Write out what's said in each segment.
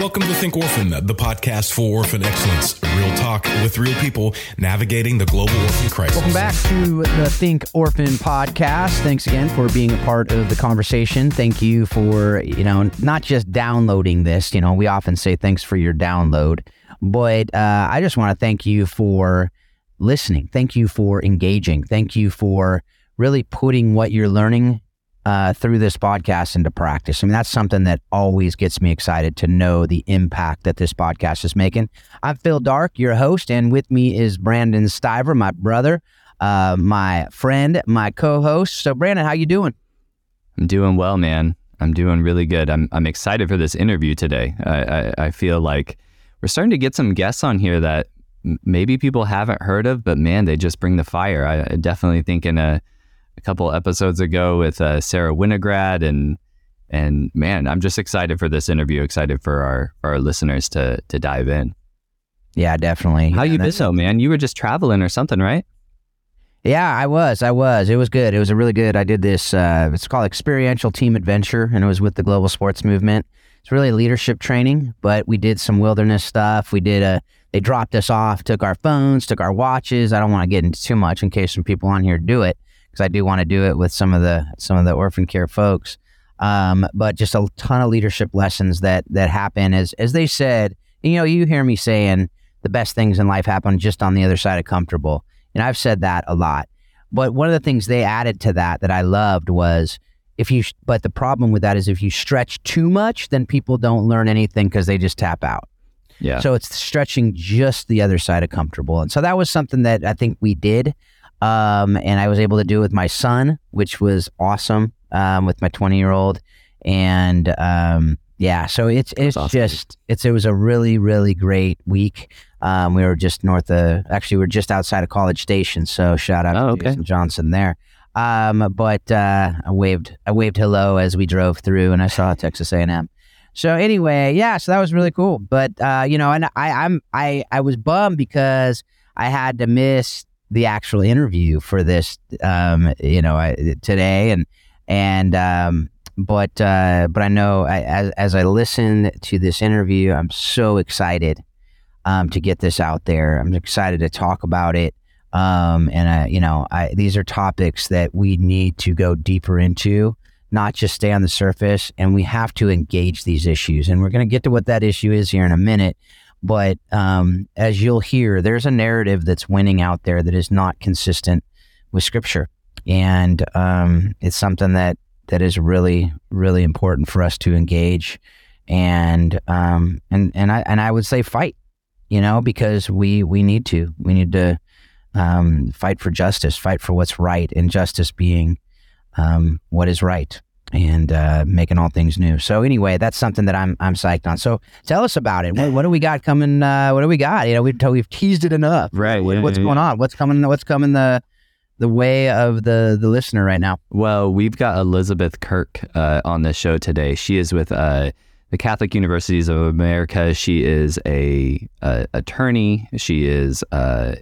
Welcome to Think Orphan, the podcast for orphan excellence. Real talk with real people navigating the global orphan crisis. Welcome back to the Think Orphan podcast. Thanks again for being a part of the conversation. Thank you for, you know, not just downloading this. You know, we often say thanks for your download, but uh, I just want to thank you for listening. Thank you for engaging. Thank you for really putting what you're learning uh, through this podcast into practice. I mean, that's something that always gets me excited to know the impact that this podcast is making. I'm Phil Darke, your host, and with me is Brandon Stiver, my brother, uh, my friend, my co-host. So, Brandon, how you doing? I'm doing well, man. I'm doing really good. I'm I'm excited for this interview today. I, I, I feel like we're starting to get some guests on here that maybe people haven't heard of, but man, they just bring the fire. I, I definitely think in a a couple episodes ago with uh, Sarah Winograd and and man, I'm just excited for this interview. Excited for our for our listeners to to dive in. Yeah, definitely. How Yeah, you been though, man? You were just traveling or something, right? Yeah, I was. I was. It was good. It was a really good. I did this. Uh, it's called experiential team adventure, and it was with the global sports movement. It's really leadership training, but we did some wilderness stuff. We did a. They dropped us off, took our phones, took our watches. I don't want to get into too much in case some people on here do it, because I do want to do it with some of the some of the orphan care folks. Um, but just a ton of leadership lessons that that happen as as they said. You know, you hear me saying the best things in life happen just on the other side of comfortable. And I've said that a lot. But one of the things they added to that that I loved was if you, but the problem with that is if you stretch too much, then people don't learn anything because they just tap out. Yeah. So it's stretching just the other side of comfortable. And so that was something that I think we did. Um, and I was able to do it with my son, which was awesome um, with my 20 year old. And um, yeah, so it's, it's awesome. just, it's, it was a really, really great week. Um, we were just north of, actually, we are just outside of College Station. So shout out Oh, to okay. Jason Johnson there. Um, but uh, I waved, I waved hello as we drove through, and I saw Texas A&M. So anyway, yeah, so that was really cool. But uh, you know, and I, I'm, I, I was bummed because I had to miss the actual interview for this, um, you know, today, and and um, but uh, but I know I, as as I listen to this interview, I'm so excited um, to get this out there. I'm excited to talk about it. Um, and I, you know, I, these are topics that we need to go deeper into, not just stay on the surface. And we have to engage these issues. And we're going to get to what that issue is here in a minute. But um, as you'll hear, there's a narrative that's winning out there that is not consistent with Scripture, and um, it's something that that is really, really important for us to engage. And um, and and I and I would say fight you know, because we we need to we need to um, fight for justice, fight for what's right, and justice being um, what is right, and uh, making all things new. So anyway, that's something that I'm I'm psyched on. So tell us about it. What, what do we got coming? Uh, what do we got? You know, we've we've teased it enough. Right. What- yeah, what's yeah, going on? What's coming? What's coming the the way of the the listener right now? Well, we've got Elizabeth Kirk uh, on the show today. She is with uh, the Catholic Universities of America. She is a, a attorney. She is. Uh,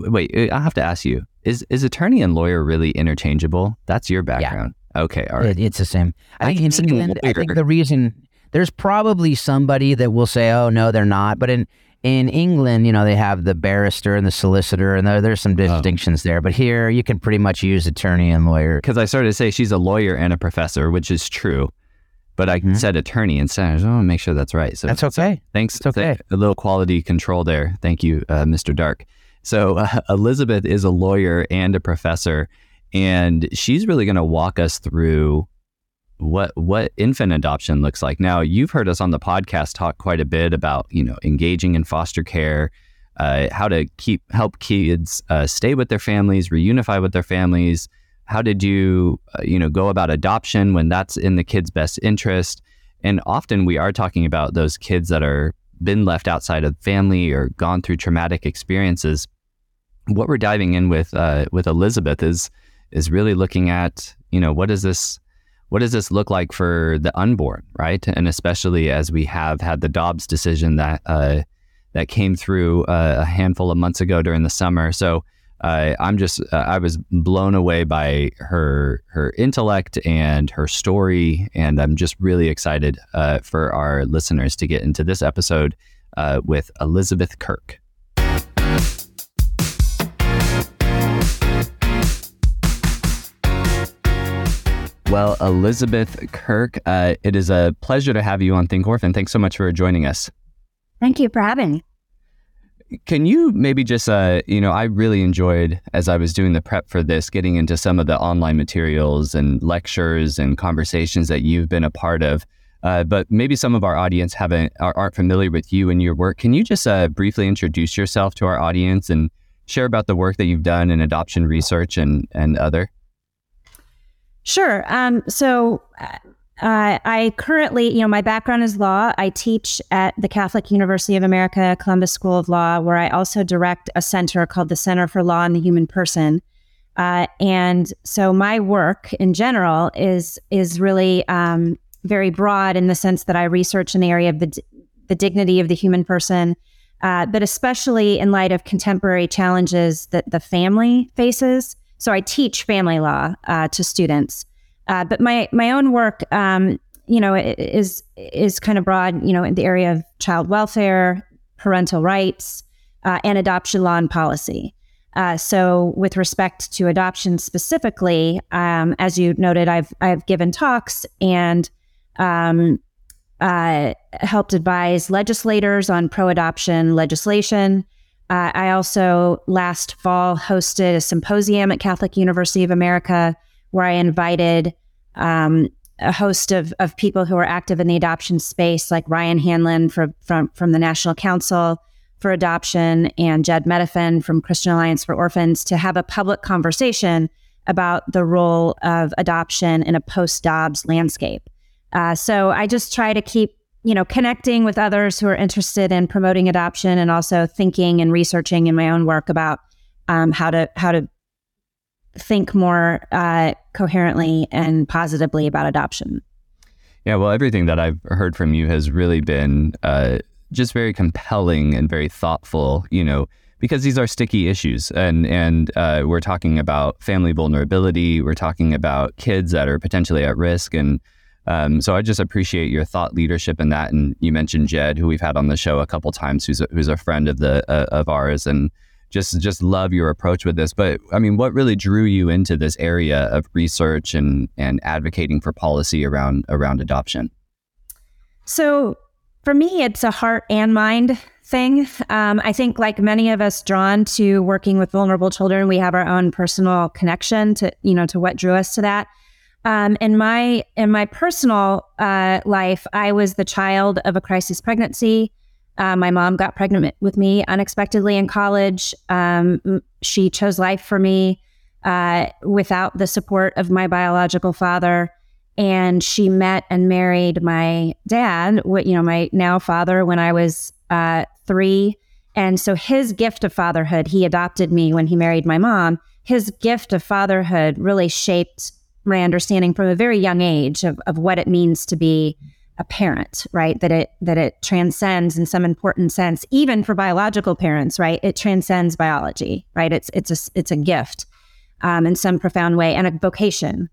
wait, I have to ask you: Is is attorney and lawyer really interchangeable? That's your background. Okay, all right. It, it's the same. I I think in England, I think the reason there's probably somebody that will say, "Oh no, they're not," but in in England, you know, they have the barrister and the solicitor, and there, there's some distinctions there. But here, you can pretty much use attorney and lawyer. Because I started to say she's a lawyer and a professor, which is true, but I Mhm. said attorney instead. I just want to make sure that's right. So That's okay. Thanks. It's okay. Th- a little quality control there. Thank you, uh, Mr. Darke. So uh, Elizabeth is a lawyer and a professor, and she's really going to walk us through what what infant adoption looks like. Now, you've heard us on the podcast talk quite a bit about you know engaging in foster care, uh, how to keep help kids uh, stay with their families, reunify with their families. How did you uh, you know go about adoption when that's in the kid's best interest? And often we are talking about those kids that are been left outside of family or gone through traumatic experiences. What we're diving in with uh, with Elizabeth is is really looking at you know what does this what does this look like for the unborn, right? And especially as we have had the Dobbs decision that uh, that came through uh, a handful of months ago during the summer. So I, I'm just uh, I was blown away by her her intellect and her story, and I'm just really excited uh, for our listeners to get into this episode uh, with Elizabeth Kirk. Well, Elizabeth Kirk, uh, it is a pleasure to have you on Think Orphan. Thanks so much for joining us. Thank you for having me. Can you maybe just, uh, you know, I really enjoyed as I was doing the prep for this, getting into some of the online materials and lectures and conversations that you've been a part of. Uh, but maybe some of our audience haven't aren't familiar with you and your work. Can you just uh, briefly introduce yourself to our audience and share about the work that you've done in adoption research and and other? Sure. Um, so uh, I currently, you know, my background is law. I teach at the Catholic University of America Columbus School of Law, where I also direct a center called the Center for Law and the Human Person. Uh, and so my work in general is is really um, very broad in the sense that I research an area of the, the dignity of the human person, uh, but especially in light of contemporary challenges that the family faces. So I teach family law uh, to students, uh, but my my own work, um, you know, is is kind of broad. You know, in the area of child welfare, parental rights, uh, and adoption law and policy. Uh, so, with respect to adoption specifically, um, as you noted, I've I've given talks and um, uh, helped advise legislators on pro-adoption legislation. Uh, I also last fall hosted a symposium at Catholic University of America where I invited um, a host of, of people who are active in the adoption space, like Ryan Hanlon from, from, from the National Council for Adoption and Jedd Medefind from Christian Alliance for Orphans, to have a public conversation about the role of adoption in a post Dobbs landscape. Uh, so I just try to keep you know, connecting with others who are interested in promoting adoption and also thinking and researching in my own work about um, how to how to think more uh, coherently and positively about adoption. Yeah, well, everything that I've heard from you has really been uh, just very compelling and very thoughtful. You know, because these are sticky issues, and and uh, we're talking about family vulnerability. We're talking about kids that are potentially at risk, and um, so I just appreciate your thought leadership in that. And you mentioned Jedd, who we've had on the show a couple times, who's a, who's a friend of the uh, of ours, and just just love your approach with this. But I mean, what really drew you into this area of research and and advocating for policy around around adoption? So for me, it's a heart and mind thing. Um, I think, like many of us, drawn to working with vulnerable children, we have our own personal connection to you know to what drew us to that. Um, in my in my personal uh, life, I was the child of a crisis pregnancy. Uh, my mom got pregnant with me unexpectedly in college. Um, she chose life for me uh, without the support of my biological father, and she met and married my dad, you know, my now father, when I was uh, three. And so his gift of fatherhood, he adopted me when he married my mom. His gift of fatherhood really shaped my understanding from a very young age of, of what it means to be a parent, right? That it that it transcends in some important sense, even for biological parents, right? It transcends biology, right? It's it's a it's a gift um, in some profound way and a vocation.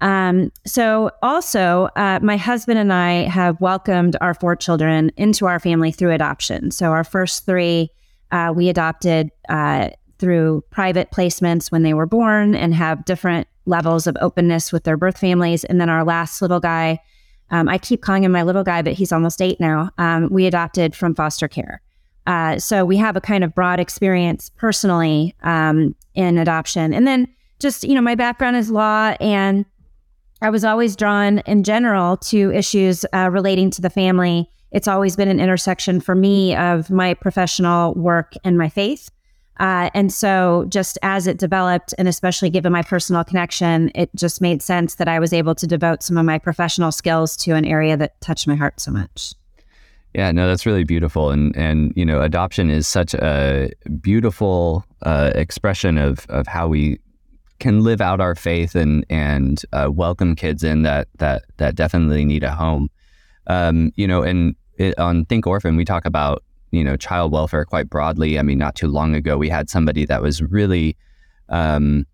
Um, so also, uh, my husband and I have welcomed our four children into our family through adoption. So our first three uh, we adopted uh, through private placements when they were born and have different levels of openness with their birth families. And then our last little guy, um, I keep calling him my little guy, but he's almost eight now. Um, we adopted from foster care. Uh, so we have a kind of broad experience personally um, in adoption. And then just, you know, my background is law and I was always drawn in general to issues uh, relating to the family. It's always been an intersection for me of my professional work and my faith. Uh, and so, just as it developed, and especially given my personal connection, it just made sense that I was able to devote some of my professional skills to an area that touched my heart so much. Yeah, no, that's really beautiful, and and you know, adoption is such a beautiful uh, expression of of how we can live out our faith and and uh, welcome kids in that that that definitely need a home. Um, you know, and it, on Think Orphan, we talk about you know child welfare quite broadly. I mean, not too long ago, we had somebody that was really um,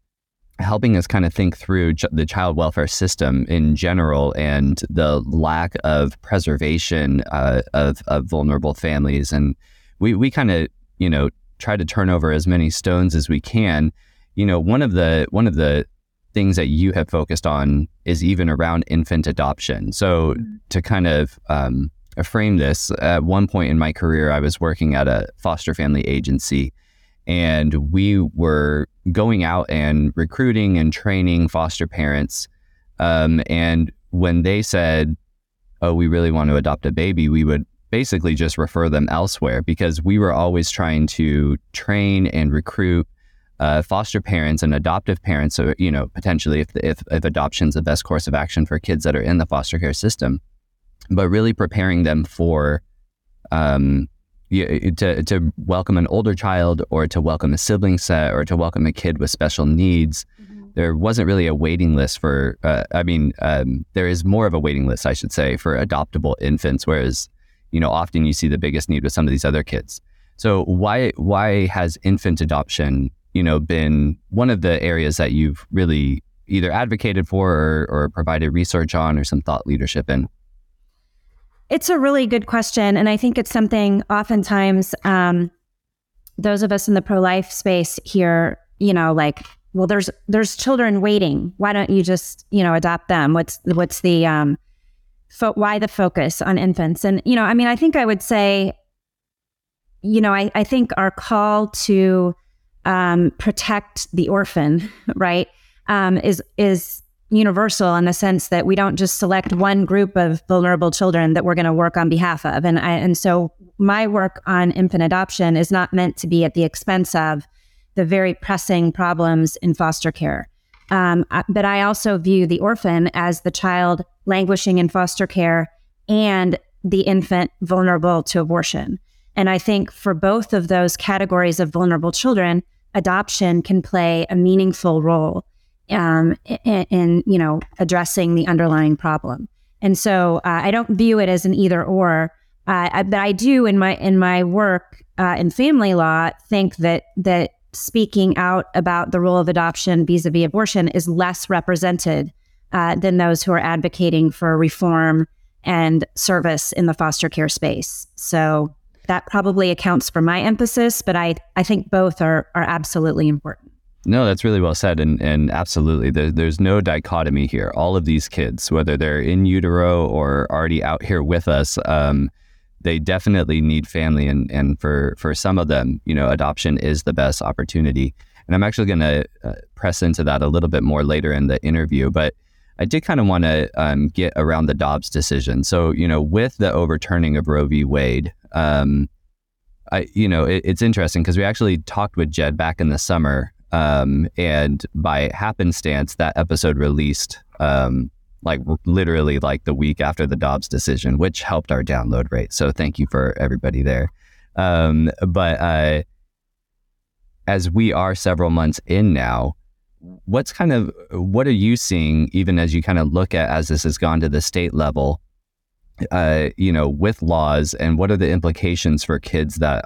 helping us kind of think through ch- the child welfare system in general and the lack of preservation uh, of, of vulnerable families. And we, we kind of, you know, try to turn over as many stones as we can. You know, one of the one of the things that you have focused on is even around infant adoption. So mm-hmm. to kind of um, frame this, at one point in my career, I was working at a foster family agency, and we were going out and recruiting and training foster parents. Um, and when they said, "Oh, we really want to adopt a baby," we would basically just refer them elsewhere because we were always trying to train and recruit uh, foster parents and adoptive parents. So, you know, potentially if, if, if adoption is the best course of action for kids that are in the foster care system, but really preparing them for um, to, to welcome an older child or to welcome a sibling set or to welcome a kid with special needs. Mm-hmm. There wasn't really a waiting list for, uh, I mean, um, there is more of a waiting list, I should say, for adoptable infants, whereas, you know, often you see the biggest need with some of these other kids. So why why has infant adoption you know, been one of the areas that you've really either advocated for or, or provided research on or some thought leadership in? It's a really good question. And I think it's something oftentimes um, those of us in the pro life space here, you know, like, well, there's there's children waiting. Why don't you just, you know, adopt them? What's what's the um, fo- why the focus on infants? And you know, I mean, I think I would say, you know, I, I think our call to um, protect the orphan, right, um, is is universal in the sense that we don't just select one group of vulnerable children that we're going to work on behalf of, and I, and so my work on infant adoption is not meant to be at the expense of the very pressing problems in foster care. Um, but I also view the orphan as the child languishing in foster care and the infant vulnerable to abortion. And I think for both of those categories of vulnerable children, adoption can play a meaningful role um, in, you know addressing the underlying problem. And so uh, I don't view it as an either or, uh, I, but I do in my in my work uh, in family law think that that speaking out about the role of adoption vis-a-vis abortion is less represented uh, than those who are advocating for reform and service in the foster care space. So that probably accounts for my emphasis, but I, I think both are, are absolutely important. No, that's really well said. And, and absolutely, there, there's no dichotomy here. All of these kids, whether they're in utero or already out here with us, um, they definitely need family. And, and for, for some of them, you know, adoption is the best opportunity. And I'm actually going to uh, press into that a little bit more later in the interview. But I did kind of want to um, get around the Dobbs decision. So, you know, with the overturning of Roe v. Wade, um, I, you know, it, it's interesting because we actually talked with Jedd back in the summer, um, and by happenstance, that episode released um, like literally like the week after the Dobbs decision, which helped our download rate. So thank you for everybody there. Um, but uh, as we are several months in now, what's kind of what are you seeing even as you kind of look at as this has gone to the state level uh, you know, with laws and what are the implications for kids that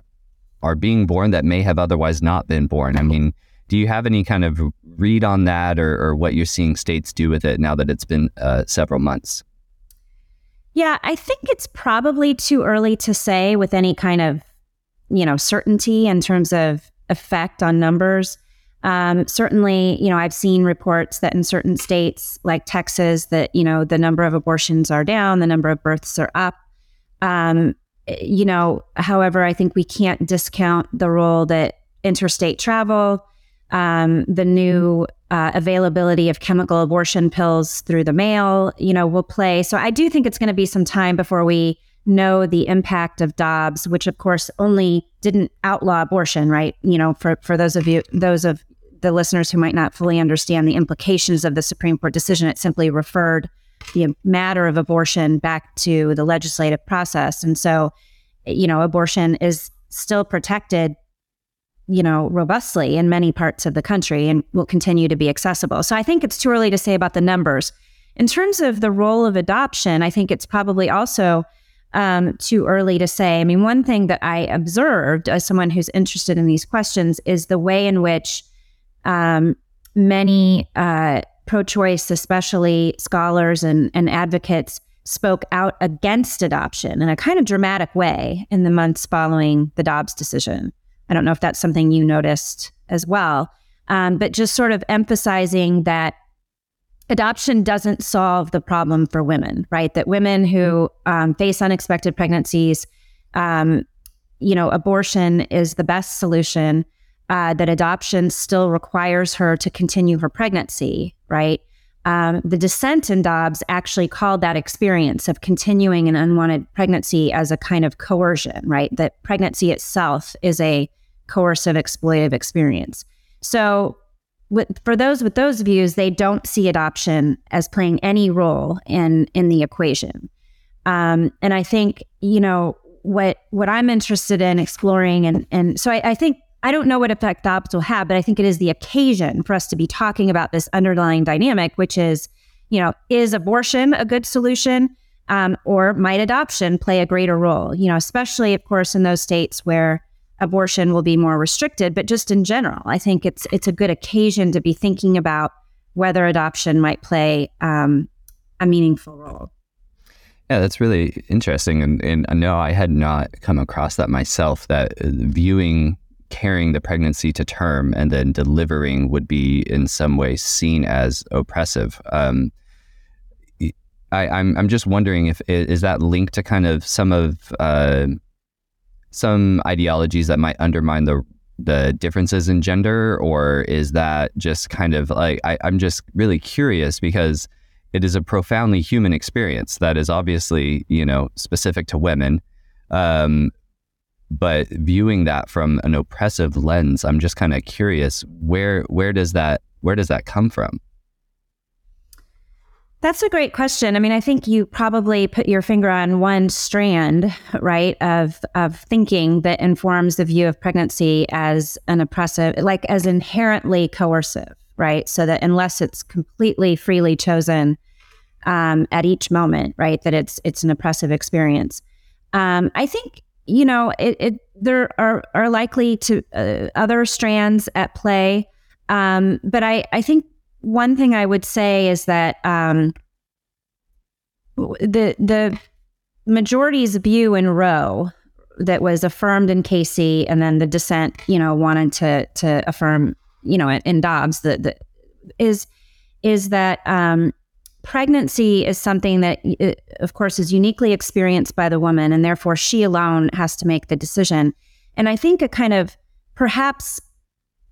are being born that may have otherwise not been born? I mean, do you have any kind of read on that or, or what you're seeing states do with it now that it's been uh, several months? Yeah, I think it's probably too early to say with any kind of, you know, certainty in terms of effect on numbers. Um, certainly, you know, I've seen reports that in certain states like Texas, that you know the number of abortions are down, the number of births are up. Um, you know, however, I think we can't discount the role that interstate travel, um, the new uh, availability of chemical abortion pills through the mail, you know, will play. So I do think it's going to be some time before we know the impact of Dobbs, which of course only didn't outlaw abortion, right? You know, for for those of you, those of the listeners who might not fully understand the implications of the Supreme Court decision, it simply referred the matter of abortion back to the legislative process. And so, you know, abortion is still protected, you know, robustly in many parts of the country and will continue to be accessible. So I think it's too early to say about the numbers. In terms of the role of adoption, I think it's probably also um, too early to say. I mean, one thing that I observed as someone who's interested in these questions is the way in which um, many uh, pro-choice, especially scholars and, and advocates, spoke out against adoption in a kind of dramatic way in the months following the Dobbs decision. I don't know if that's something you noticed as well, um, but just sort of emphasizing that adoption doesn't solve the problem for women, right? That women who um, face unexpected pregnancies, um, you know, abortion is the best solution. Uh, that adoption still requires her to continue her pregnancy, right? Um, the dissent in Dobbs actually called that experience of continuing an unwanted pregnancy as a kind of coercion, right? That pregnancy itself is a coercive, exploitative experience. So, with, for those with those views, they don't see adoption as playing any role in in the equation. Um, and I think you know what what I'm interested in exploring, and and so I, I think I don't know what effect Dobbs will have, but I think it is the occasion for us to be talking about this underlying dynamic, which is, you know, is abortion a good solution? Um, or might adoption play a greater role? You know, especially, of course, in those states where abortion will be more restricted, but just in general, I think it's it's a good occasion to be thinking about whether adoption might play um, a meaningful role. Yeah, that's really interesting, and and no, I had not come across that myself. That viewing carrying the pregnancy to term and then delivering would be in some way seen as oppressive. Um, I, am I'm, I'm just wondering if is that linked to kind of some of uh, some ideologies that might undermine the the differences in gender, or is that just kind of like I, I'm just really curious because it is a profoundly human experience that is obviously you know specific to women. Um, but viewing that from an oppressive lens i'm just kind of curious where where does that where does that come from that's a great question. I mean, I think you probably put your finger on one strand, right, of of thinking that informs the view of pregnancy as an oppressive, like as inherently coercive, right? So that unless it's completely freely chosen um, at each moment, right, that it's it's an oppressive experience. Um, I think you know, it, it there are are likely to uh, other strands at play, um, but I I think one thing I would say is that um, the the majority's view in Roe that was affirmed in Casey, and then the dissent, you know, wanted to to affirm, you know, in Dobbs, that is is that um, pregnancy is something that, of course, is uniquely experienced by the woman, and therefore she alone has to make the decision. And I think a kind of perhaps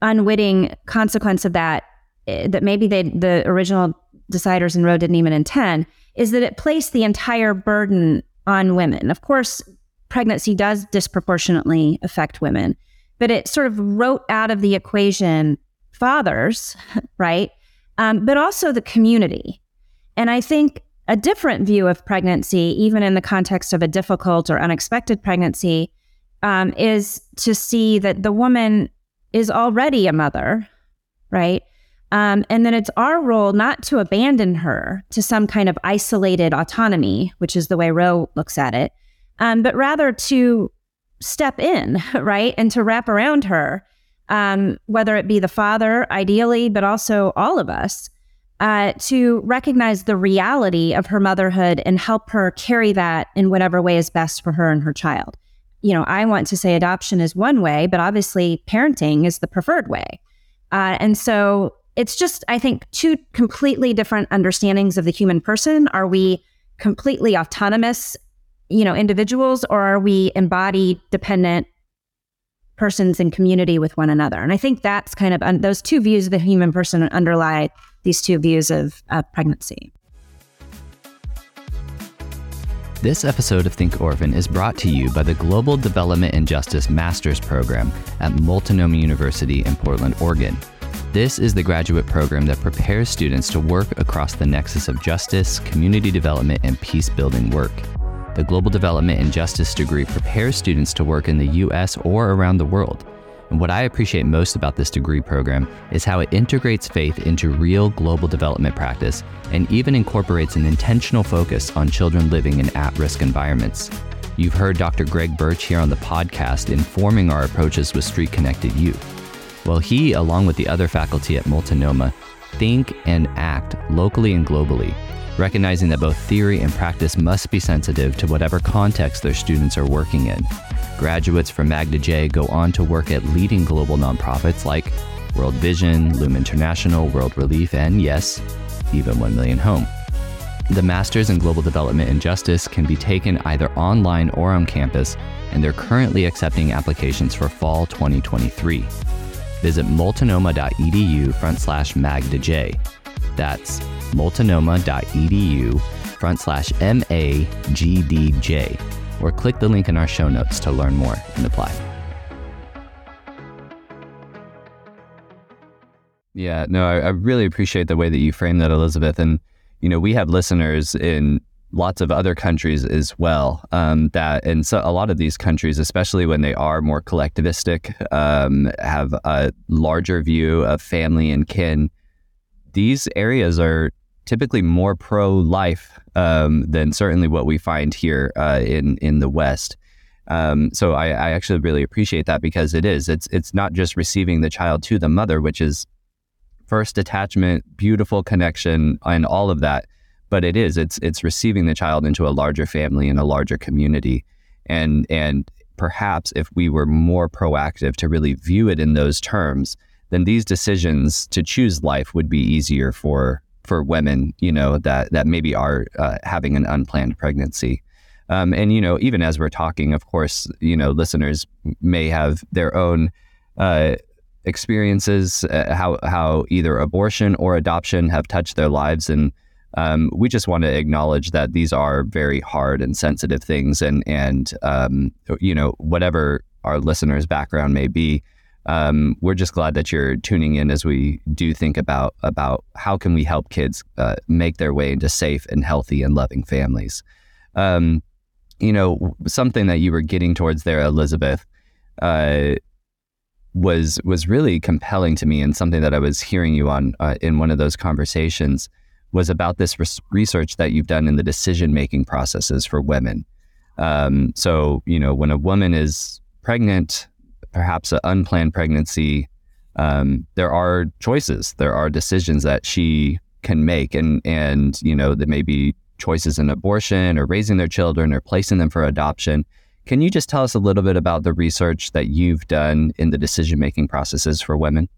unwitting consequence of that, eh, that maybe they, the original deciders in Roe didn't even intend, is that it placed the entire burden on women. Of course, pregnancy does disproportionately affect women, but it sort of wrote out of the equation fathers, right? Um, but also the community. And I think a different view of pregnancy, even in the context of a difficult or unexpected pregnancy, um, is to see that the woman is already a mother, right? Um, and then it's our role not to abandon her to some kind of isolated autonomy, which is the way Roe looks at it, um, but rather to step in, right? And to wrap around her, um, whether it be the father, ideally, but also all of us, uh, to recognize the reality of her motherhood and help her carry that in whatever way is best for her and her child. You know, I want to say adoption is one way, but obviously parenting is the preferred way. Uh, and so it's just, I think, two completely different understandings of the human person. Are we completely autonomous, you know, individuals, or are we embodied, dependent persons in community with one another? And I think that's kind of un- those two views of the human person underlie these two views of, of pregnancy. This episode of Think Orphan is brought to you by the Global Development and Justice Master's Program at Multnomah University in Portland, Oregon. This is the graduate program that prepares students to work across the nexus of justice, community development, and peace building work. The Global Development and Justice degree prepares students to work in the U.S. or around the world and what I appreciate most about this degree program is how it integrates faith into real global development practice and even incorporates an intentional focus on children living in at risk environments. You've heard Dr. Greg Burch here on the podcast informing our approaches with Street Connected Youth. Well, he, along with the other faculty at Multnomah, think and act locally and globally, recognizing that both theory and practice must be sensitive to whatever context their students are working in. Graduates from MAGDJ go on to work at leading global nonprofits like World Vision, Loom International, World Relief, and yes, even 1 Million Home. The Masters in Global Development and Justice can be taken either online or on campus, and they're currently accepting applications for fall 2023. Visit multnomah.edu front slash magdaj. That's multnomah.edu front slash MAGDJ, or click the link in our show notes to learn more and apply. Yeah, no, I, I really appreciate the way that you framed that, Elizabeth. And you know, we have listeners in lots of other countries as well. Um, that and so a lot of these countries, especially when they are more collectivistic, um, have a larger view of family and kin. These areas are typically more pro-life um, than certainly what we find here uh, in in the West. Um, so I, I actually really appreciate that because it is it's it's not just receiving the child to the mother, which is first attachment, beautiful connection, and all of that. But it is it's it's receiving the child into a larger family and a larger community, and and perhaps if we were more proactive to really view it in those terms, then these decisions to choose life would be easier for for women, you know, that that maybe are uh, having an unplanned pregnancy. Um, and you know, even as we're talking, of course, you know, listeners may have their own uh, experiences, uh, how how either abortion or adoption have touched their lives, and um, we just want to acknowledge that these are very hard and sensitive things, and and um, you know whatever our listeners' background may be, um, we're just glad that you're tuning in as we do think about about how can we help kids uh, make their way into safe and healthy and loving families. Um, you know, something that you were getting towards there, Elizabeth. Uh, was was really compelling to me and something that I was hearing you on uh, in one of those conversations was about this res- research that you've done in the decision making processes for women. Um, so you know when a woman is pregnant, perhaps an unplanned pregnancy, um, there are choices, there are decisions that she can make, and and you know there may be choices in abortion or raising their children or placing them for adoption can you just tell us a little bit about the research that you've done in the decision making processes for women?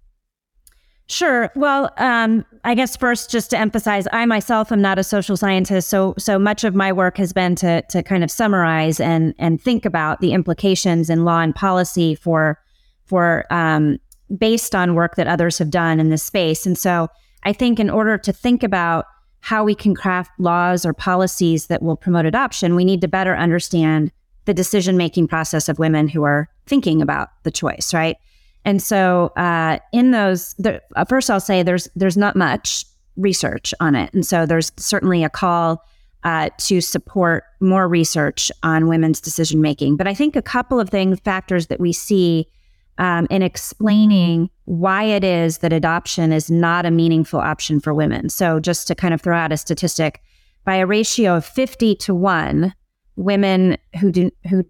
Sure. Well, um, I guess first, just to emphasize, I myself am not a social scientist, so so much of my work has been to to kind of summarize and and think about the implications in law and policy for for um, based on work that others have done in this space. And so, I think in order to think about how we can craft laws or policies that will promote adoption, we need to better understand the decision making process of women who are thinking about the choice, right? And so, uh, in those, the, uh, first I'll say there's there's not much research on it, and so there's certainly a call uh, to support more research on women's decision making. But I think a couple of things, factors that we see um, in explaining why it is that adoption is not a meaningful option for women. So, just to kind of throw out a statistic, by a ratio of 50 to 1, women who do who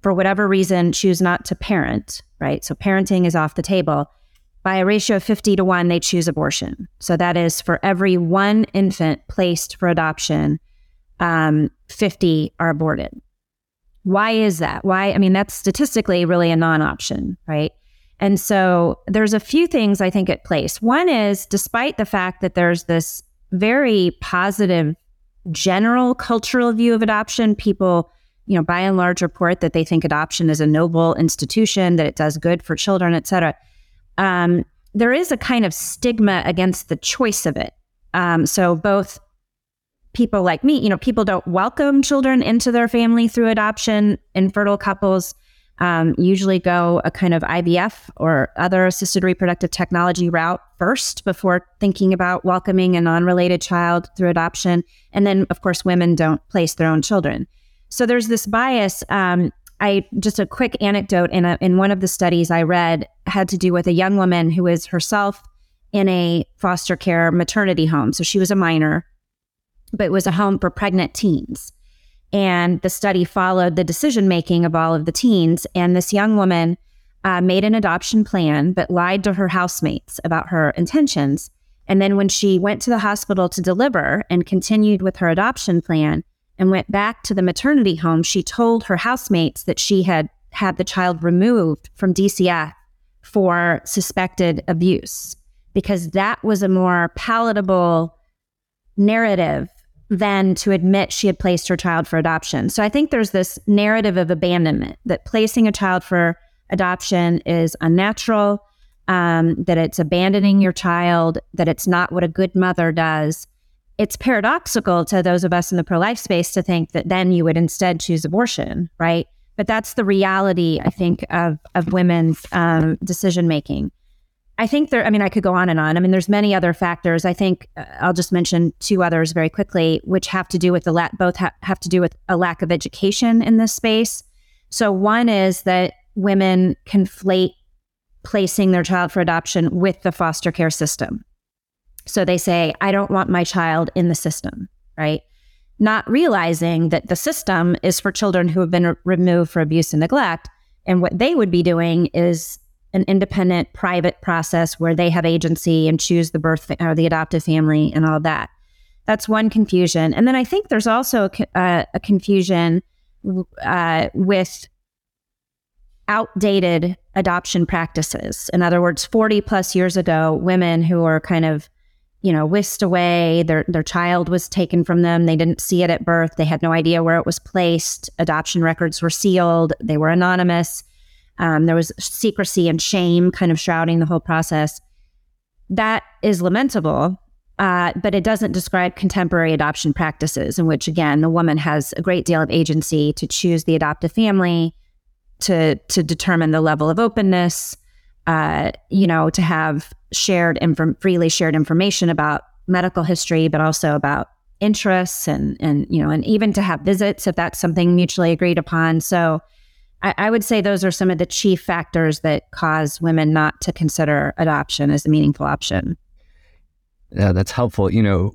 for whatever reason choose not to parent, right? So parenting is off the table. By a ratio of 50 to 1, they choose abortion. So that is for every one infant placed for adoption, um, 50 are aborted. Why is that? Why? I mean, that's statistically really a non option, right? And so there's a few things I think at place. One is despite the fact that there's this very positive general cultural view of adoption, people, you know, by and large report that they think adoption is a noble institution, that it does good for children, et cetera. Um, there is a kind of stigma against the choice of it. Um, so both people like me, you know, people don't welcome children into their family through adoption. Infertile couples um, usually go a kind of IVF or other assisted reproductive technology route first before thinking about welcoming a non related child through adoption. And then, of course, women don't place their own children. So there's this bias. Um, I just a quick anecdote in a, in one of the studies I read had to do with a young woman who is herself in a foster care maternity home. So she was a minor, but it was a home for pregnant teens. And the study followed the decision making of all of the teens. And this young woman uh, made an adoption plan, but lied to her housemates about her intentions. And then when she went to the hospital to deliver and continued with her adoption plan and went back to the maternity home, she told her housemates that she had had the child removed from DCF for suspected abuse because that was a more palatable narrative than to admit she had placed her child for adoption. So I think there's this narrative of abandonment that placing a child for adoption is unnatural, um, that it's abandoning your child, that it's not what a good mother does. It's paradoxical to those of us in the pro life space to think that then you would instead choose abortion, right? But that's the reality, I think, of, of women's um, decision making. I think there, I mean, I could go on and on. I mean, there's many other factors. I think uh, I'll just mention two others very quickly, which have to do with the la- both ha- have to do with a lack of education in this space. So one is that women conflate placing their child for adoption with the foster care system. So they say, I don't want my child in the system, right? Not realizing that the system is for children who have been re- removed for abuse and neglect. And what they would be doing is an independent private process where they have agency and choose the birth fa- or the adoptive family and all that. That's one confusion. And then I think there's also a, uh, a confusion uh, with outdated adoption practices. In other words, 40 plus years ago, women who are kind of, you know, whisked away, their their child was taken from them, they didn't see it at birth, they had no idea where it was placed, adoption records were sealed, they were anonymous. Um, there was secrecy and shame kind of shrouding the whole process. That is lamentable, uh, but it doesn't describe contemporary adoption practices in which, again, the woman has a great deal of agency to choose the adoptive family, to to determine the level of openness, uh, you know, to have shared inform- freely shared information about medical history, but also about interests and and you know, and even to have visits if that's something mutually agreed upon. So I, I would say those are some of the chief factors that cause women not to consider adoption as a meaningful option. Yeah, that's helpful. You know,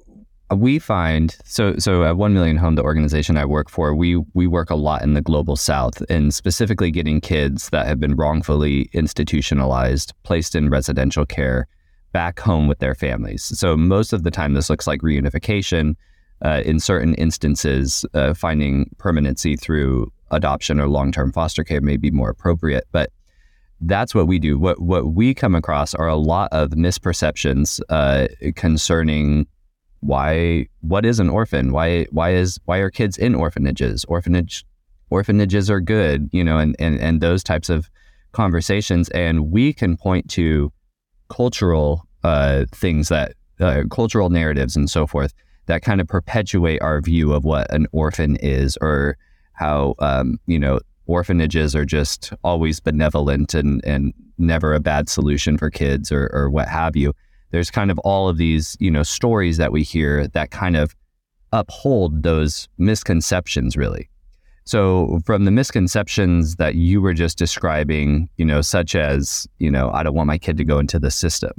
we find so so at One Million Home, the organization I work for, we we work a lot in the global South, and specifically getting kids that have been wrongfully institutionalized, placed in residential care, back home with their families. So most of the time, this looks like reunification. Uh, in certain instances, uh, finding permanency through adoption or long-term foster care may be more appropriate, but that's what we do. What what we come across are a lot of misperceptions uh, concerning why what is an orphan? Why why is why are kids in orphanages? Orphanage orphanages are good, you know, and and and those types of conversations. And we can point to cultural uh, things that uh, cultural narratives and so forth that kind of perpetuate our view of what an orphan is or how um, you know orphanages are just always benevolent and and never a bad solution for kids or or what have you. There's kind of all of these you know stories that we hear that kind of uphold those misconceptions really. So from the misconceptions that you were just describing, you know, such as, you know, I don't want my kid to go into the system.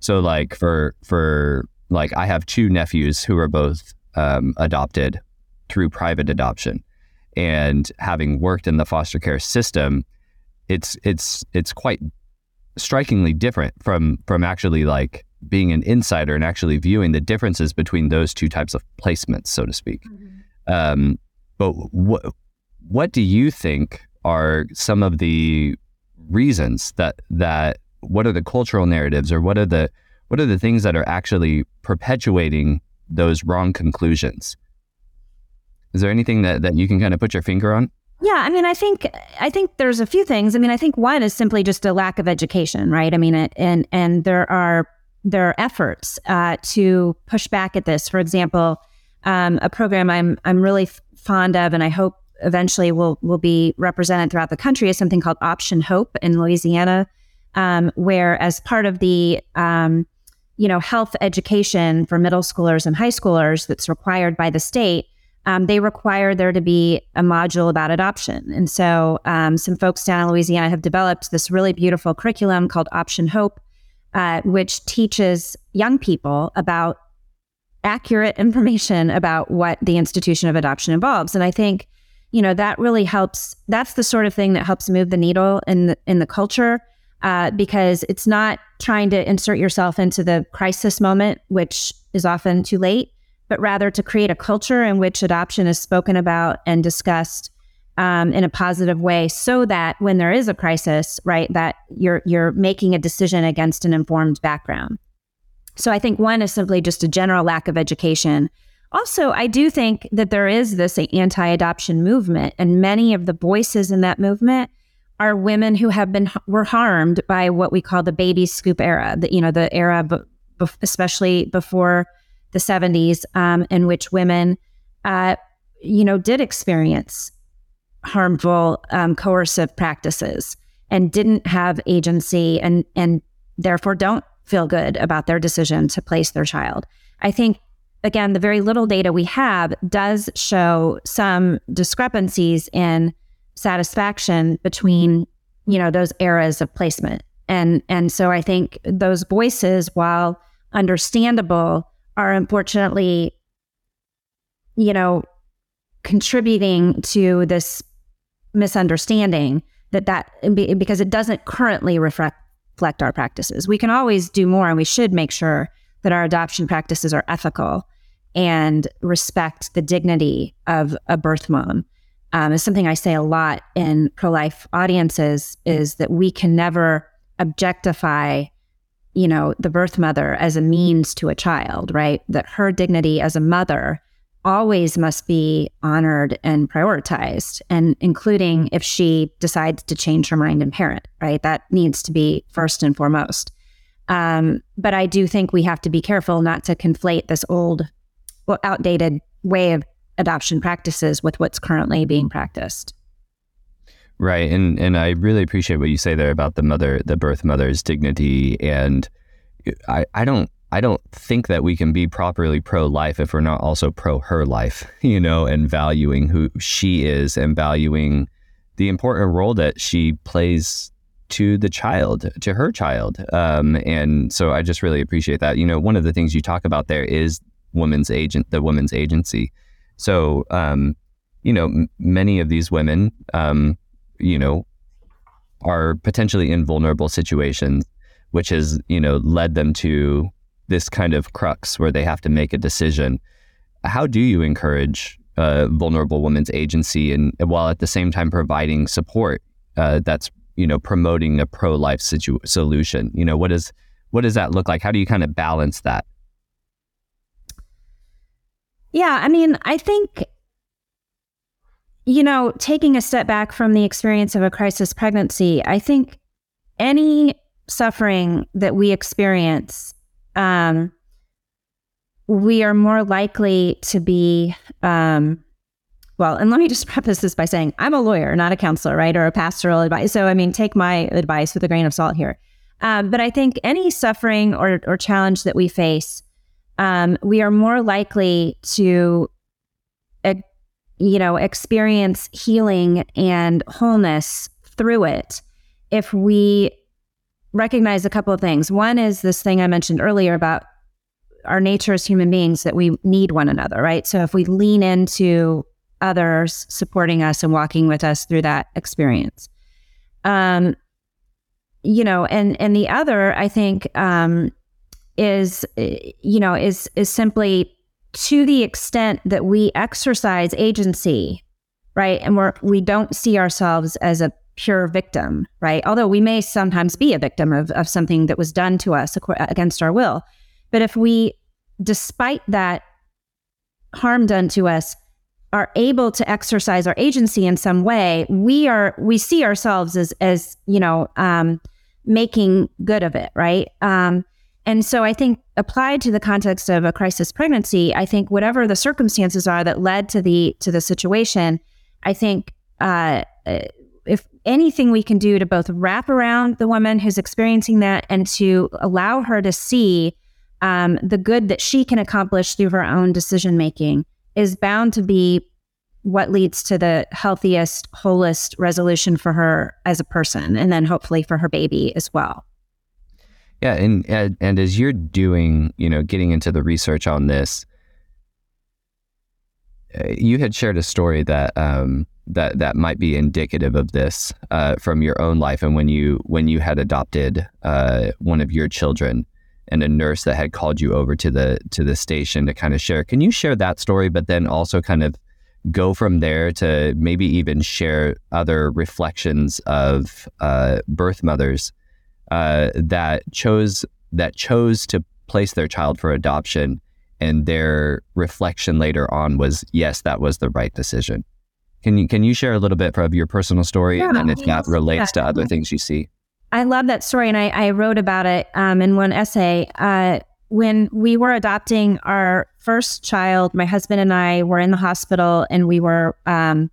So like for for like I have two nephews who are both um, adopted through private adoption and having worked in the foster care system, it's it's it's quite strikingly different from from actually like being an insider and actually viewing the differences between those two types of placements, so to speak. Mm-hmm. Um, but what what do you think are some of the reasons that that what are the cultural narratives or what are the what are the things that are actually perpetuating those wrong conclusions? Is there anything that, that you can kind of put your finger on? Yeah, I mean, I think I think there's a few things. I mean, I think one is simply just a lack of education, right? I mean, it, and and there are there are efforts uh, to push back at this. For example, um, a program I'm I'm really fond of, and I hope eventually will will be represented throughout the country, is something called Option Hope in Louisiana, um, where as part of the um, you know health education for middle schoolers and high schoolers that's required by the state um, they require there to be a module about adoption. And so um, some folks down in Louisiana have developed this really beautiful curriculum called Option Hope, uh, which teaches young people about accurate information about what the institution of adoption involves. And I think, you know that really helps. That's the sort of thing that helps move the needle in the in the culture uh, because it's not trying to insert yourself into the crisis moment, which is often too late, but rather to create a culture in which adoption is spoken about and discussed um, in a positive way, so that when there is a crisis, right, that you're you're making a decision against an informed background. So I think one is simply just a general lack of education. Also, I do think that there is this anti-adoption movement, and many of the voices in that movement are women who have been were harmed by what we call the baby scoop era. The, you know, the era, b- b- especially before the 70s, um, in which women, uh, you know, did experience harmful, um, coercive practices and didn't have agency and, and therefore don't feel good about their decision to place their child. I think, again, the very little data we have does show some discrepancies in satisfaction between, you know, those eras of placement. And, and so I think those voices, while understandable, are unfortunately, you know, contributing to this misunderstanding that that because it doesn't currently reflect our practices. We can always do more and we should make sure that our adoption practices are ethical and respect the dignity of a birth mom. Um, is something I say a lot in pro-life audiences is that we can never objectify you know the birth mother as a means to a child right that her dignity as a mother always must be honored and prioritized, and including if she decides to change her mind and parent, right? That needs to be first and foremost. Um, but I do think we have to be careful not to conflate this old, well, outdated way of adoption practices with what's currently being practiced. Right, and and I really appreciate what you say there about the mother, the birth mother's dignity, and I I don't I don't think that we can be properly pro life if we're not also pro her life, you know, and valuing who she is and valuing the important role that she plays to the child, to her child. Um, and so I just really appreciate that. You know, one of the things you talk about there is women's agent, the women's agency. So, um, you know, m- many of these women, um, you know, are potentially in vulnerable situations, which has, you know, led them to this kind of crux where they have to make a decision. How do you encourage uh, vulnerable women's agency and while at the same time providing support uh, that's you know promoting a pro life situ- solution? You know what is what does that look like? How do you kind of balance that? Yeah, I mean, I think you know, taking a step back from the experience of a crisis pregnancy, I think any suffering that we experience um, we are more likely to be, um, well, and let me just preface this by saying I'm a lawyer, not a counselor, right? Or a pastoral advice. So, I mean, take my advice with a grain of salt here. Um, but I think any suffering or, or challenge that we face, um, we are more likely to, uh, you know, experience healing and wholeness through it if we recognize a couple of things. One is this thing I mentioned earlier about our nature as human beings that we need one another, right? So if we lean into others supporting us and walking with us through that experience. Um, you know, and and the other I think um, is you know is is simply to the extent that we exercise agency, right? And we're we don't see ourselves as a pure victim, right? Although we may sometimes be a victim of, of something that was done to us against our will. But if we, despite that harm done to us, are able to exercise our agency in some way, we are we see ourselves as as you know um, making good of it, right? Um, and so I think applied to the context of a crisis pregnancy, I think whatever the circumstances are that led to the to the situation, I think uh, if anything we can do to both wrap around the woman who's experiencing that and to allow her to see um, the good that she can accomplish through her own decision making is bound to be what leads to the healthiest, wholest resolution for her as a person, and then hopefully for her baby as well. Yeah, and and, and as you're doing, you know, getting into the research on this, uh, you had shared a story that um, that that might be indicative of this uh, from your own life and when you when you had adopted uh, one of your children and a nurse that had called you over to the to the station to kind of share. Can you share that story, but then also kind of go from there to maybe even share other reflections of uh, birth mothers uh, that chose that chose to place their child for adoption, and their reflection later on was yes, that was the right decision. Can you can you share a little bit of your personal story Yeah, and if that relates to other things you see? I love that story, and I, I wrote about it um, in one essay. Uh, when we were adopting our first child, my husband and I were in the hospital, and we were um,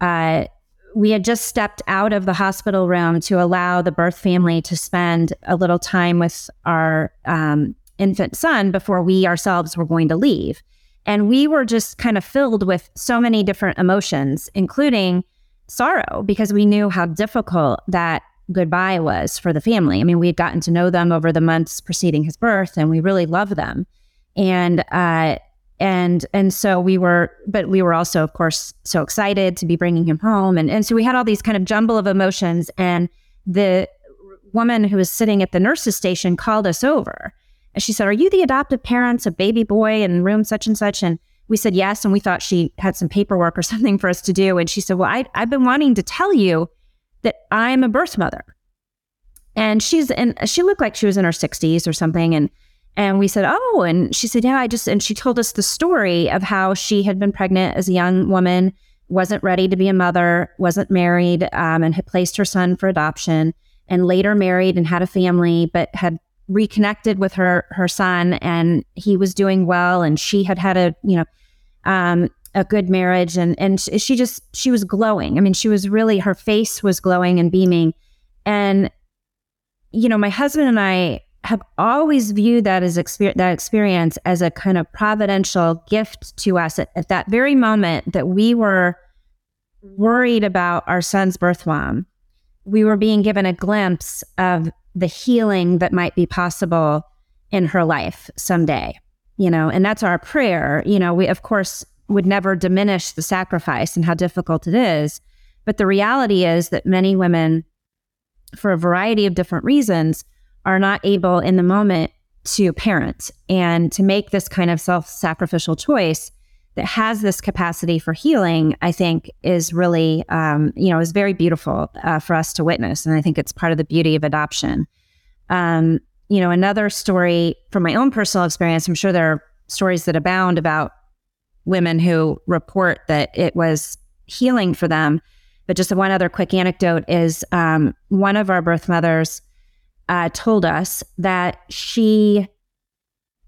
uh, we had just stepped out of the hospital room to allow the birth family to spend a little time with our um, infant son before we ourselves were going to leave. And we were just kind of filled with so many different emotions, including sorrow, because we knew how difficult that goodbye was for the family. I mean, we had gotten to know them over the months preceding his birth, and we really loved them. And uh, and and so we were, but we were also, of course, so excited to be bringing him home, and and so we had all these kind of jumble of emotions. And the woman who was sitting at the nurse's station called us over, and she said, "Are you the adoptive parents of baby boy in room such and such?" And we said yes, and we thought she had some paperwork or something for us to do. And she said, "Well, I, I've been wanting to tell you that I'm a birth mother." And she's and she looked like she was in her 60s or something. And and we said, "Oh," and she said, "Yeah, I just." And she told us the story of how she had been pregnant as a young woman, wasn't ready to be a mother, wasn't married, um, and had placed her son for adoption, and later married and had a family, but had reconnected with her her son, and he was doing well, and she had had a you know. Um, a good marriage and and she just she was glowing i mean she was really her face was glowing and beaming and you know my husband and i have always viewed that as exper- that experience as a kind of providential gift to us at, at that very moment that we were worried about our son's birth mom we were being given a glimpse of the healing that might be possible in her life someday you know? And that's our prayer. You know we of course would never diminish the sacrifice and how difficult it is but the reality is that many women for a variety of different reasons are not able in the moment to parent and to make this kind of self-sacrificial choice that has this capacity for healing i think is really um, you know is very beautiful uh, for us to witness. And i think it's part of the beauty of adoption. Um, you know another story from my own personal experience i'm sure there are stories that abound about women who report that it was healing for them. But just one other quick anecdote is um, one of our birth mothers uh, told us that she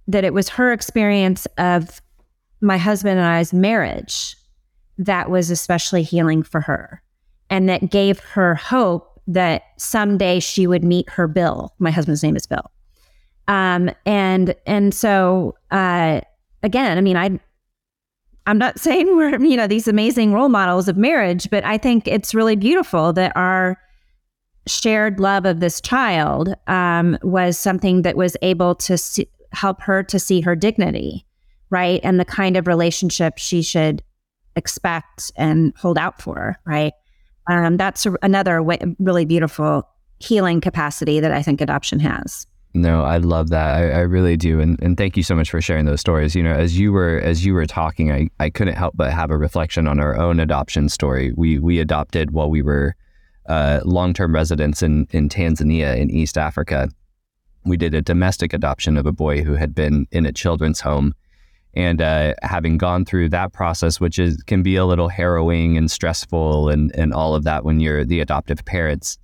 that it was her experience of my husband and I's marriage that was especially healing for her, and that gave her hope that someday she would meet her Bill. My husband's name is Bill, um, and and so uh, again, I mean, I I'm not saying we're, you know, these amazing role models of marriage, but I think it's really beautiful that our shared love of this child um, was something that was able to see, help her to see her dignity, right? And the kind of relationship she should expect and hold out for, right? Um, that's a, another way, really beautiful healing capacity that I think adoption has. No, I love that. I, I really do, and and thank you so much for sharing those stories. You know, as you were as you were talking, I, I couldn't help but have a reflection on our own adoption story. We we adopted while we were uh, long term residents in in Tanzania in East Africa. We did a domestic adoption of a boy who had been in a children's home, and uh, having gone through that process, which is can be a little harrowing and stressful, and and all of that when you're the adoptive parents.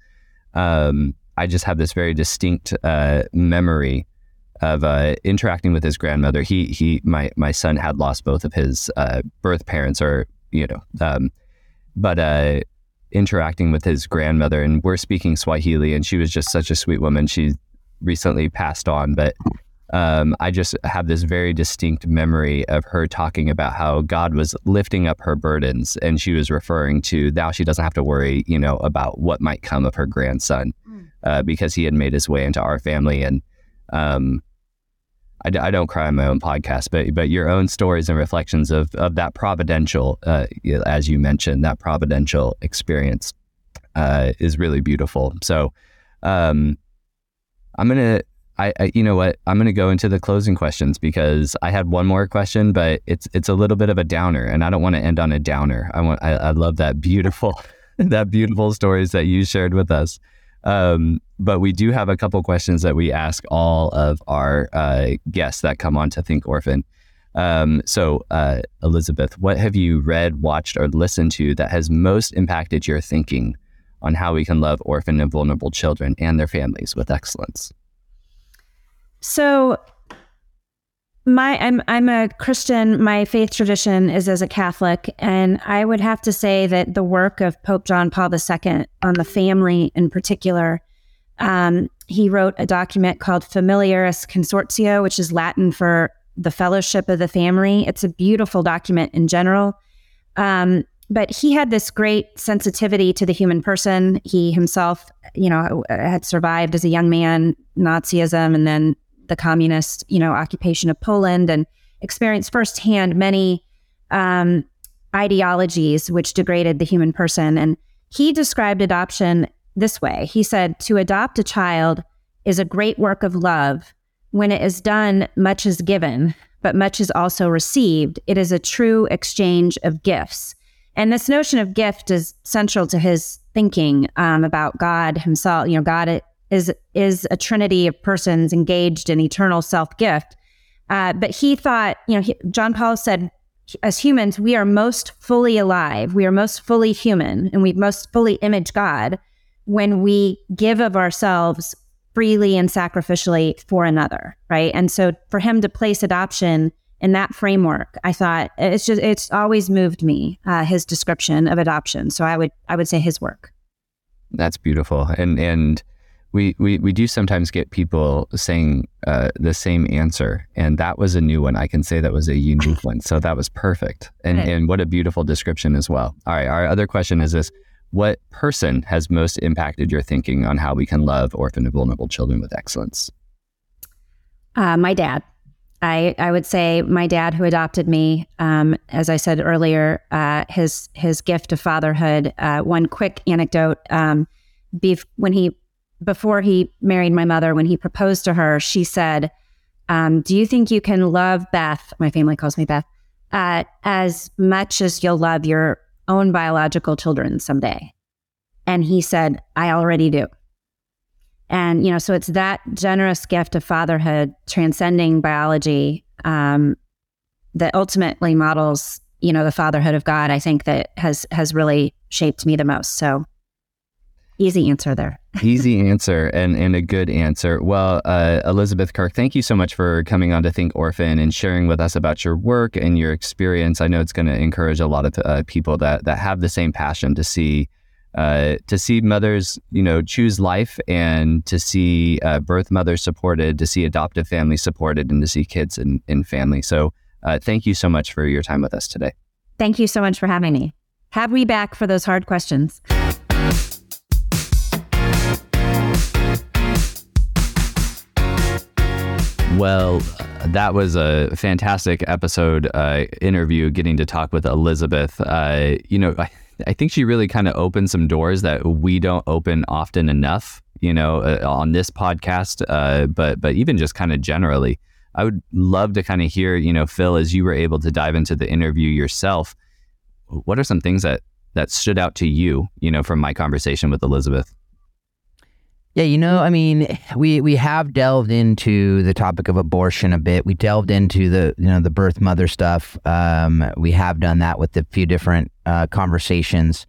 Um, I just have this very distinct uh, memory of uh, interacting with his grandmother. He he my my son had lost both of his uh, birth parents, or you know, um, but uh, interacting with his grandmother, and we're speaking Swahili, and she was just such a sweet woman. She recently passed on, but um, I just have this very distinct memory of her talking about how God was lifting up her burdens, and she was referring to now she doesn't have to worry, you know, about what might come of her grandson uh, because he had made his way into our family. And um, I, I don't cry on my own podcast, but but your own stories and reflections of of that providential, uh, as you mentioned, that providential experience uh, is really beautiful. So, um, I'm gonna. I, I, you know what? I'm going to go into the closing questions because I had one more question, but it's it's a little bit of a downer, and I don't want to end on a downer. I want I, I love that beautiful that beautiful stories that you shared with us. Um, but we do have a couple questions that we ask all of our uh, guests that come on to Think Orphan. Um, so, uh, Elizabeth, what have you read, watched, or listened to that has most impacted your thinking on how we can love orphan and vulnerable children and their families with excellence? So, my I'm I'm a Christian. My faith tradition is as a Catholic, and I would have to say that the work of Pope John Paul II on the family in particular. Um, he wrote a document called Familiaris Consortio, which is Latin for the Fellowship of the Family. It's a beautiful document in general. Um, but he had this great sensitivity to the human person. He himself, you know, had survived as a young man Nazism and then the communist, you know, occupation of Poland and experienced firsthand many um, ideologies which degraded the human person. And he described adoption this way He said, To adopt a child is a great work of love. When it is done, much is given, but much is also received. It is a true exchange of gifts. And this notion of gift is central to his thinking um, about God himself. You know, God is is a trinity of persons engaged in eternal self gift. Uh, but he thought, you know, he, John Paul said, as humans, we are most fully alive, we are most fully human, and we most fully image God when we give of ourselves freely and sacrificially for another, right? And so for him to place adoption in that framework, I thought it's just it's always moved me uh, his description of adoption. So I would I would say his work. That's beautiful, and and we, we, we do sometimes get people saying uh, the same answer. And that was a new one. I can say that was a unique one. So that was perfect. And, and what a beautiful description as well. All right. Our other question is this What person has most impacted your thinking on how we can love orphan and vulnerable children with excellence? Uh, my dad. I, I would say my dad who adopted me, um, as I said earlier, uh, his his gift of fatherhood. Uh, one quick anecdote: um, bef- when he before he married my mother, when he proposed to her, she said, um, Do you think you can love Beth? My family calls me Beth, uh, as much as you'll love your own biological children someday? And he said, I already do. And, you know, so it's that generous gift of fatherhood transcending biology um, that ultimately models, you know, the fatherhood of God, I think that has has really shaped me the most. So Easy answer there. Easy answer and, and a good answer. Well, uh, Elizabeth Kirk, thank you so much for coming on to Think Orphan and sharing with us about your work and your experience. I know it's going to encourage a lot of uh, people that, that have the same passion to see uh, to see mothers, you know, choose life and to see uh, birth mothers supported, to see adoptive families supported, and to see kids in, in family. So, uh, thank you so much for your time with us today. Thank you so much for having me. Have me back for those hard questions. Well, that was a fantastic episode uh, interview getting to talk with Elizabeth. Uh, you know, I, I, think she really kind of opened some doors that we don't open often enough, you know, uh, on this podcast, uh, but but even just kind of generally. I would love to kind of hear, you know, Phil, as you were able to dive into the interview yourself, what are some things that that stood out to you, you know, from my conversation with Elizabeth? Yeah, you know, I mean, we we have delved into the topic of abortion a bit. We delved into the you know the birth mother stuff. Um, we have done that with a few different uh, conversations.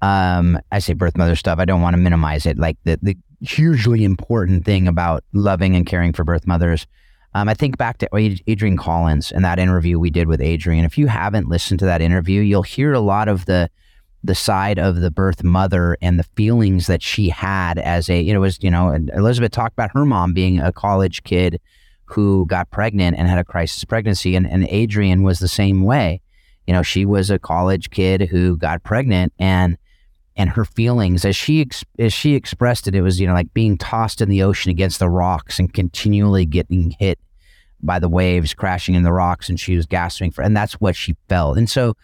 Um, I say birth mother stuff. I don't want to minimize it. Like the the hugely important thing about loving and caring for birth mothers. Um, I think back to Adrian Collins and that interview we did with Adrian. If you haven't listened to that interview, you'll hear a lot of the the side of the birth mother and the feelings that she had as a, know, was, you know, Elizabeth talked about her mom being a college kid who got pregnant and had a crisis pregnancy. And, and Adrian was the same way. You know, she was a college kid who got pregnant and, and her feelings as she as she expressed it, it was you know like being tossed in the ocean against the rocks and continually getting hit by the waves crashing in the rocks, and she was gasping for, and that's what she felt. And so,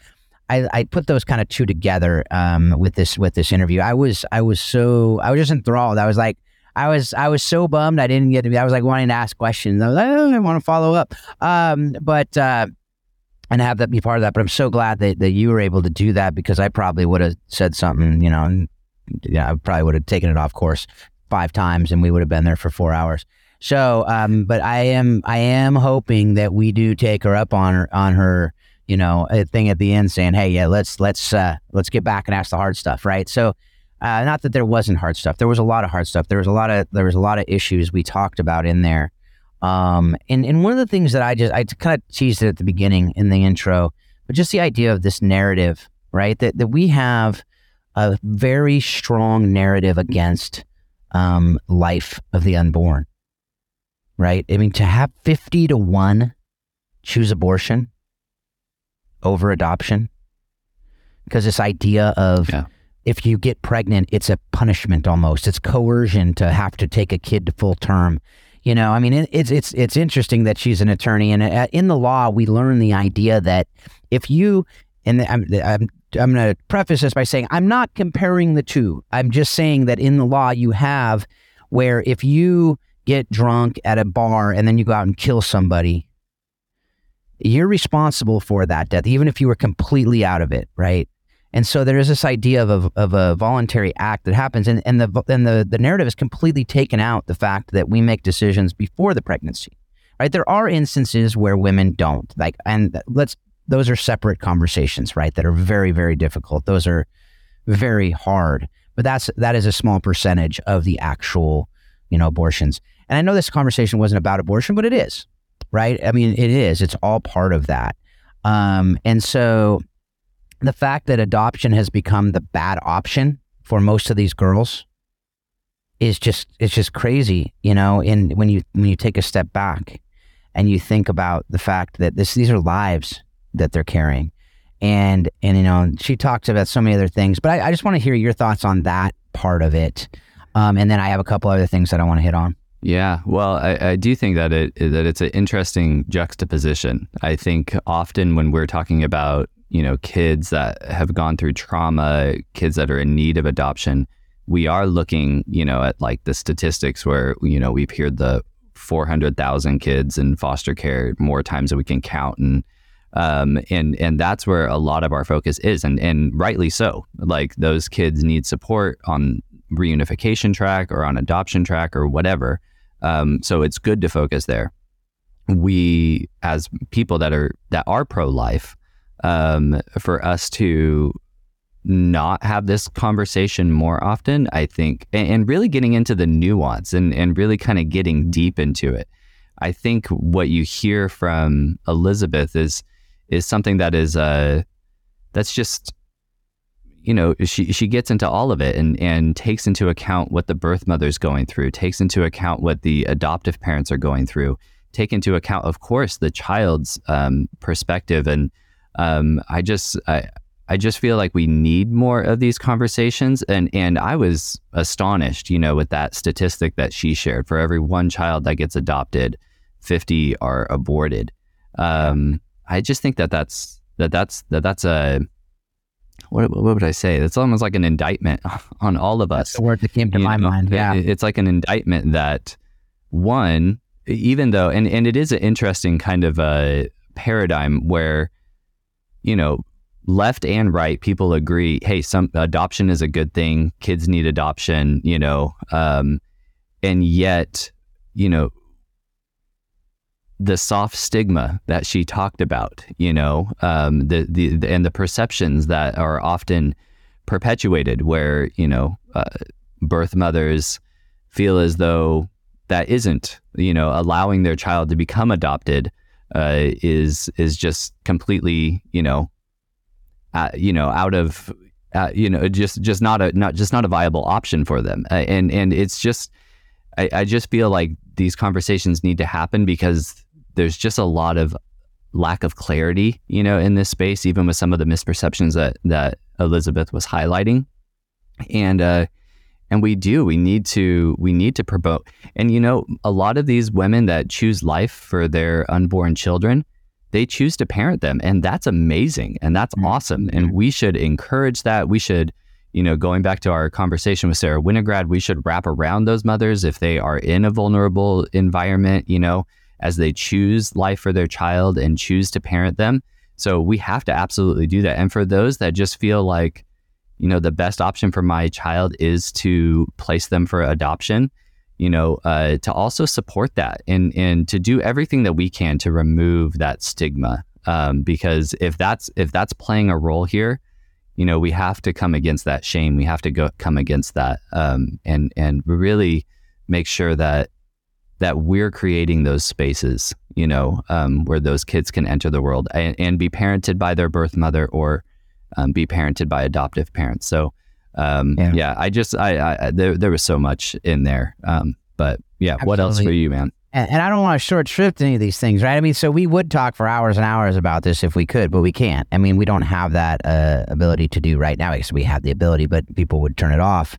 I, I put those kind of two together um, with this with this interview. I was I was so I was just enthralled. I was like I was I was so bummed I didn't get to be. I was like wanting to ask questions. I was like oh, I want to follow up, um, but uh, and have that be part of that. But I'm so glad that, that you were able to do that because I probably would have said something. You know, and, I probably would have taken it off course five times, and we would have been there for four hours. So, um, but I am I am hoping that we do take her up on her on her you know a thing at the end saying, hey, yeah, let's let's uh, let's get back and ask the hard stuff, right? So uh, not that there wasn't hard stuff. There was a lot of hard stuff. There was a lot of there was a lot of issues we talked about in there. Um, and and one of the things that I just I kind of teased it at the beginning in the intro, but just the idea of this narrative, right? That that we have a very strong narrative against um, life of the unborn, right? I mean, to have fifty to one choose abortion over adoption, because this idea of yeah if you get pregnant, it's a punishment almost. It's coercion to have to take a kid to full term. You know, I mean, it's it's it's interesting that she's an attorney, and uh, in the law, we learn the idea that if you and I'm I'm I'm going to preface this by saying I'm not comparing the two. I'm just saying that in the law, you have where if you get drunk at a bar and then you go out and kill somebody, you're responsible for that death, even if you were completely out of it, right? And so there is this idea of a, of a voluntary act that happens, and, and the and the, the narrative is completely taken out the fact that we make decisions before the pregnancy, right? There are instances where women don't, like, and let's those are separate conversations, right? That are very very difficult. Those are very hard, but that's that is a small percentage of the actual, you know, abortions. And I know this conversation wasn't about abortion, but it is, right? I mean, it is. It's all part of that. Um, and so the fact that adoption has become the bad option for most of these girls is just it's just crazy, you know. And when you when you take a step back and you think about the fact that this these are lives that they're carrying, and and you know she talks about so many other things, but I, I just want to hear your thoughts on that part of it, um, and then I have a couple other things that I want to hit on. Yeah, well, I, I, do think that it that it's an interesting juxtaposition. I think often when we're talking about you know, kids that have gone through trauma, kids that are in need of adoption, we are looking, you know, at like the statistics where, you know, we've heard the 400,000 kids in foster care more times than we can count. And, um, and, and that's where a lot of our focus is. And, and rightly so. Like those kids need support on reunification track or on adoption track or whatever. Um, so it's good to focus there. We, as people that are, that are pro life, um, for us to not have this conversation more often, I think, and, and really getting into the nuance and, and really kind of getting deep into it. I think what you hear from Elizabeth is is something that is uh that's just you know she she gets into all of it and and takes into account what the birth mother's going through takes into account what the adoptive parents are going through take into account of course the child's um, perspective and um, I just I, I just feel like we need more of these conversations and and I was astonished, you know, with that statistic that she shared. For every one child that gets adopted, 50 are aborted. Um, I just think that that's that that's that that's a what, what would I say? It's almost like an indictment on all of us. That's the word that came to you my know, mind. Yeah, it's like an indictment that one, even though, and and it is an interesting kind of a paradigm where you know, left and right, people agree, hey, some adoption is a good thing. Kids need adoption, you know, um, and yet, you know, the soft stigma that she talked about, you know, um, the, the, the and the perceptions that are often perpetuated, where you know, uh, birth mothers feel as though that isn't, you know, allowing their child to become adopted uh, is is just completely you know uh, you know out of uh, you know just just not a not just not a viable option for them. Uh, and and it's just I, I just feel like these conversations need to happen because there's just a lot of lack of clarity you know in this space even with some of the misperceptions that that Elizabeth was highlighting and uh And we do. We need to we need to promote. And you know, a lot of these women that choose life for their unborn children, they choose to parent them and that's amazing and that's mm-hmm. awesome and we should encourage that. We should you know, going back to our conversation with Sarah Winograd, we should wrap around those mothers if they are in a vulnerable environment, you know, as they choose life for their child and choose to parent them. So we have to absolutely do that. And for those that just feel like, you know, the best option for my child is to place them for adoption, you know, uh, to also support that and and to do everything that we can to remove that stigma. Um, because if that's if that's playing a role here, you know, we have to come against that shame. We have to go come against that, um, and and really make sure that that we're creating those spaces, you know, um, where those kids can enter the world and, and be parented by their birth mother or um, be parented by adoptive parents. So, um, yeah. yeah. I just I, I, there there was so much in there, um, but yeah, Absolutely. what else for you, man? And, and I don't want to short shrift any of these things, right? I mean, so we would talk for hours and hours about this if we could, but we can't. I mean, we don't have that uh, ability to do right now. Guess we have the ability, but people would turn it off.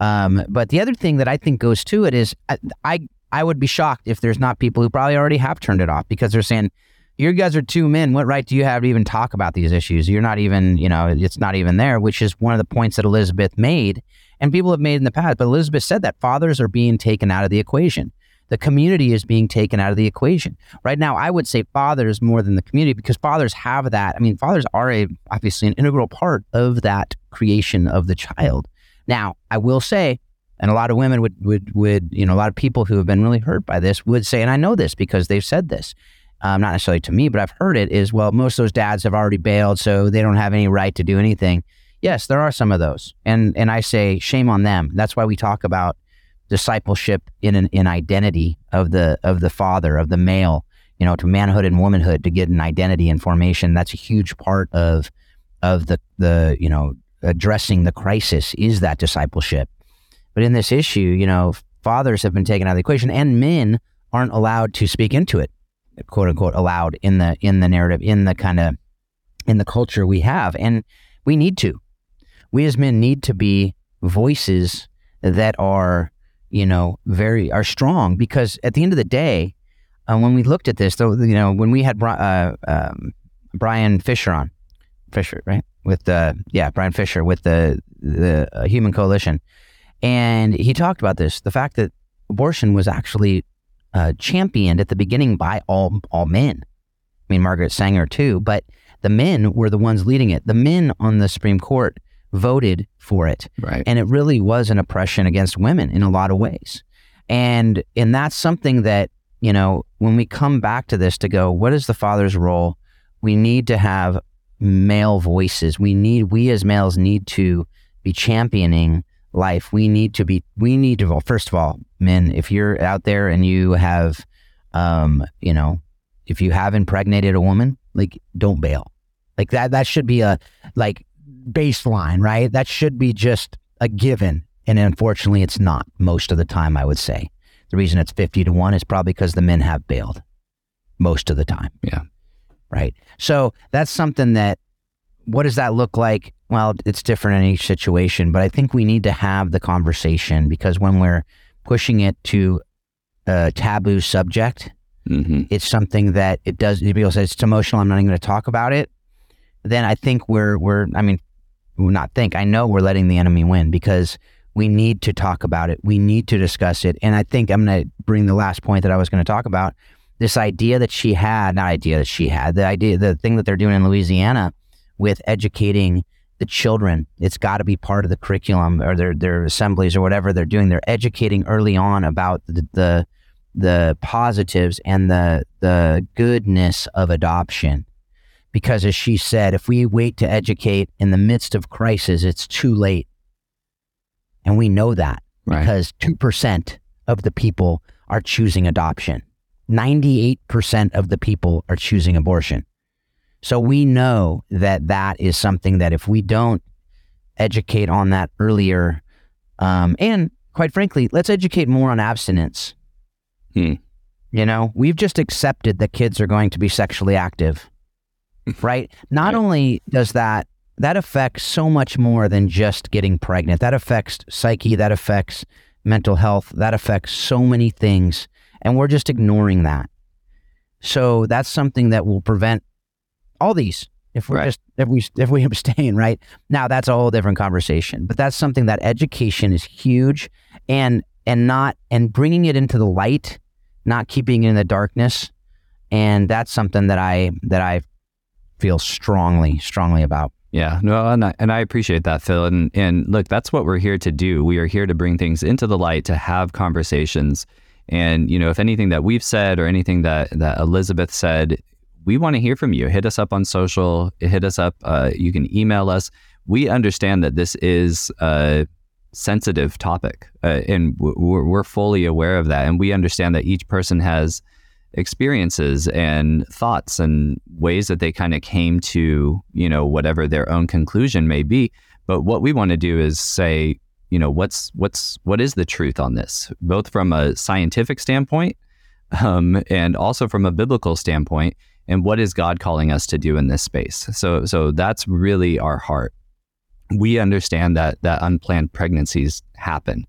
Um, but the other thing that I think goes to it is I, I I would be shocked if there's not people who probably already have turned it off because they're saying, you guys are two men. What right do you have to even talk about these issues? You're not even, you know, it's not even there, which is one of the points that Elizabeth made and people have made in the past. But Elizabeth said that fathers are being taken out of the equation the community is being taken out of the equation. Right now, I would say fathers more than the community because fathers have that. I mean, fathers are a obviously an integral part of that creation of the child. Now, I will say, and a lot of women would would would you know a lot of people who have been really hurt by this would say, and I know this because they've said this. Um, not necessarily to me, but I've heard it is well, most of those dads have already bailed, so they don't have any right to do anything. Yes, there are some of those, and and I say shame on them. That's why we talk about discipleship in an in identity of the of the father of the male you know to manhood and womanhood to get an identity and formation that's a huge part of of the the you know addressing the crisis is that discipleship but in this issue you know fathers have been taken out of the equation and men aren't allowed to speak into it quote unquote allowed in the in the narrative in the kind of in the culture we have. And we need to. We as men need to be voices that are you know, very are strong. Because at the end of the day, uh, when we looked at this, though, you know, when we had uh, um, Brian Fisher on, Fisher, right, with the yeah, Brian Fisher with the the uh, Human Coalition, and he talked about this, the fact that abortion was actually uh, championed at the beginning by all all men. I mean, Margaret Sanger too, but the men were the ones leading it. The men on the Supreme Court voted for it. Right. And it really was an oppression against women in a lot of ways. And and that's something that, you know, when we come back to this to go, what is the father's role? We need to have male voices. We need we as males need to be championing life. We need to be we need to well, first of all, men, if you're out there and you have um, you know, if you have impregnated a woman, like don't bail. Like that that should be a like baseline, right? That should be just a given. And unfortunately, it's not most of the time, I would say. The reason it's 50 to 1 is probably because the men have bailed most of the time. Yeah. Right. So that's something that, what does that look like? Well, it's different in each situation, but I think we need to have the conversation because when we're pushing it to a taboo subject, mm-hmm. it's something that it does, people say it's emotional. I'm not even going to talk about it. Then I think we're, we're, I mean, not think, I know we're letting the enemy win because we need to talk about it. We need to discuss it. And I think I'm going to bring the last point that I was going to talk about. This idea that she had, not idea that she had, the idea, the thing that they're doing in Louisiana with educating the children. It's got to be part of the curriculum or their, their assemblies or whatever they're doing. They're educating early on about the, the, the positives and the, the goodness of adoption because, as she said, if we wait to educate in the midst of crisis, it's too late. And we know that right. because 2% of the people are choosing adoption, 98% of the people are choosing abortion. So we know that that is something that if we don't educate on that earlier, um, and quite frankly, let's educate more on abstinence. Hmm. You know, we've just accepted that kids are going to be sexually active right? Not right. only does that that affects so much more than just getting pregnant. That affects psyche, that affects mental health, that affects so many things. And we're just ignoring that. So that's something that will prevent all these if we Right. just if we if we abstain, right? Now that's a whole different conversation. But that's something that education is huge and and not and bringing it into the light, not keeping it in the darkness. And that's something that I that I feel strongly, strongly about. Yeah, no, and I, and I appreciate that, Phil. And and look, that's what we're here to do. We are here to bring things into the light, to have conversations. And you know, if anything that we've said or anything that that Elizabeth said, we want to hear from you. Hit us up on social. Hit us up. Uh, you can email us. We understand that this is a sensitive topic, uh, and we're, we're fully aware of that. And we understand that each person has experiences and thoughts and ways that they kind of came to, you know, whatever their own conclusion may be. But what we want to do is say, you know, what's what's what is the truth on this, both from a scientific standpoint um, and also from a biblical standpoint, and what is God calling us to do in this space? So, so that's really our heart. We understand that that unplanned pregnancies happen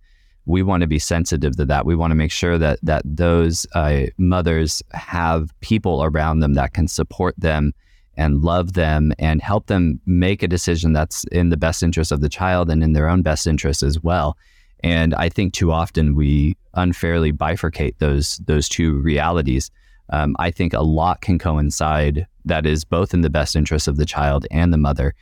we want to be sensitive to that. We want to make sure that that those uh, mothers have people around them that can support them and love them and help them make a decision that's in the best interest of the child and in their own best interest as well. And I think too often we unfairly bifurcate those those two realities. Um, I think a lot can coincide that is both in the best interest of the child and the mother.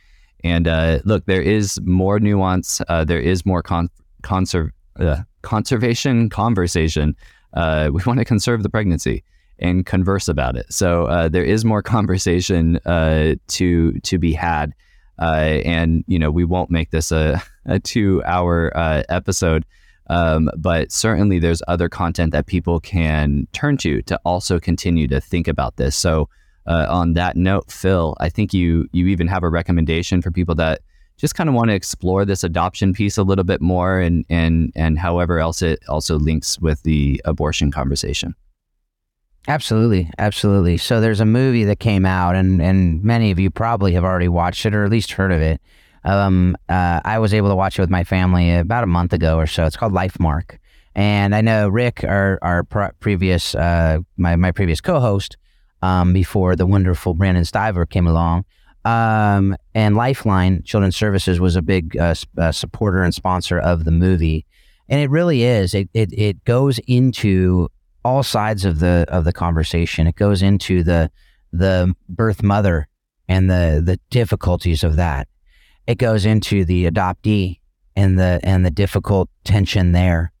And uh, look, there is more nuance. Uh, there is more con- conserv- uh, conservation conversation. Uh, we want to conserve the pregnancy and converse about it. So uh, there is more conversation uh, to to be had, and you know we won't make this a, a two hour episode. Um, but certainly, there's other content that people can turn to to also continue to think about this. So, uh, on that note, Phil, I think you you even have a recommendation for people that just kind of want to explore this adoption piece a little bit more and and and however else it also links with the abortion conversation. Absolutely, absolutely. So there's a movie that came out, and and many of you probably have already watched it or at least heard of it. Um, uh, I was able to watch it with my family about a month ago or so. It's called LifeMark, and I know Rick, our our previous uh, my my previous co-host, um, before the wonderful Brandon Stiver came along. Um, and Lifeline Children's Services was a big uh, uh, supporter and sponsor of the movie, and it really is. It it it goes into all sides of the of the conversation. It goes into the the birth mother and the the difficulties of that. It goes into the adoptee and the and the difficult tension there.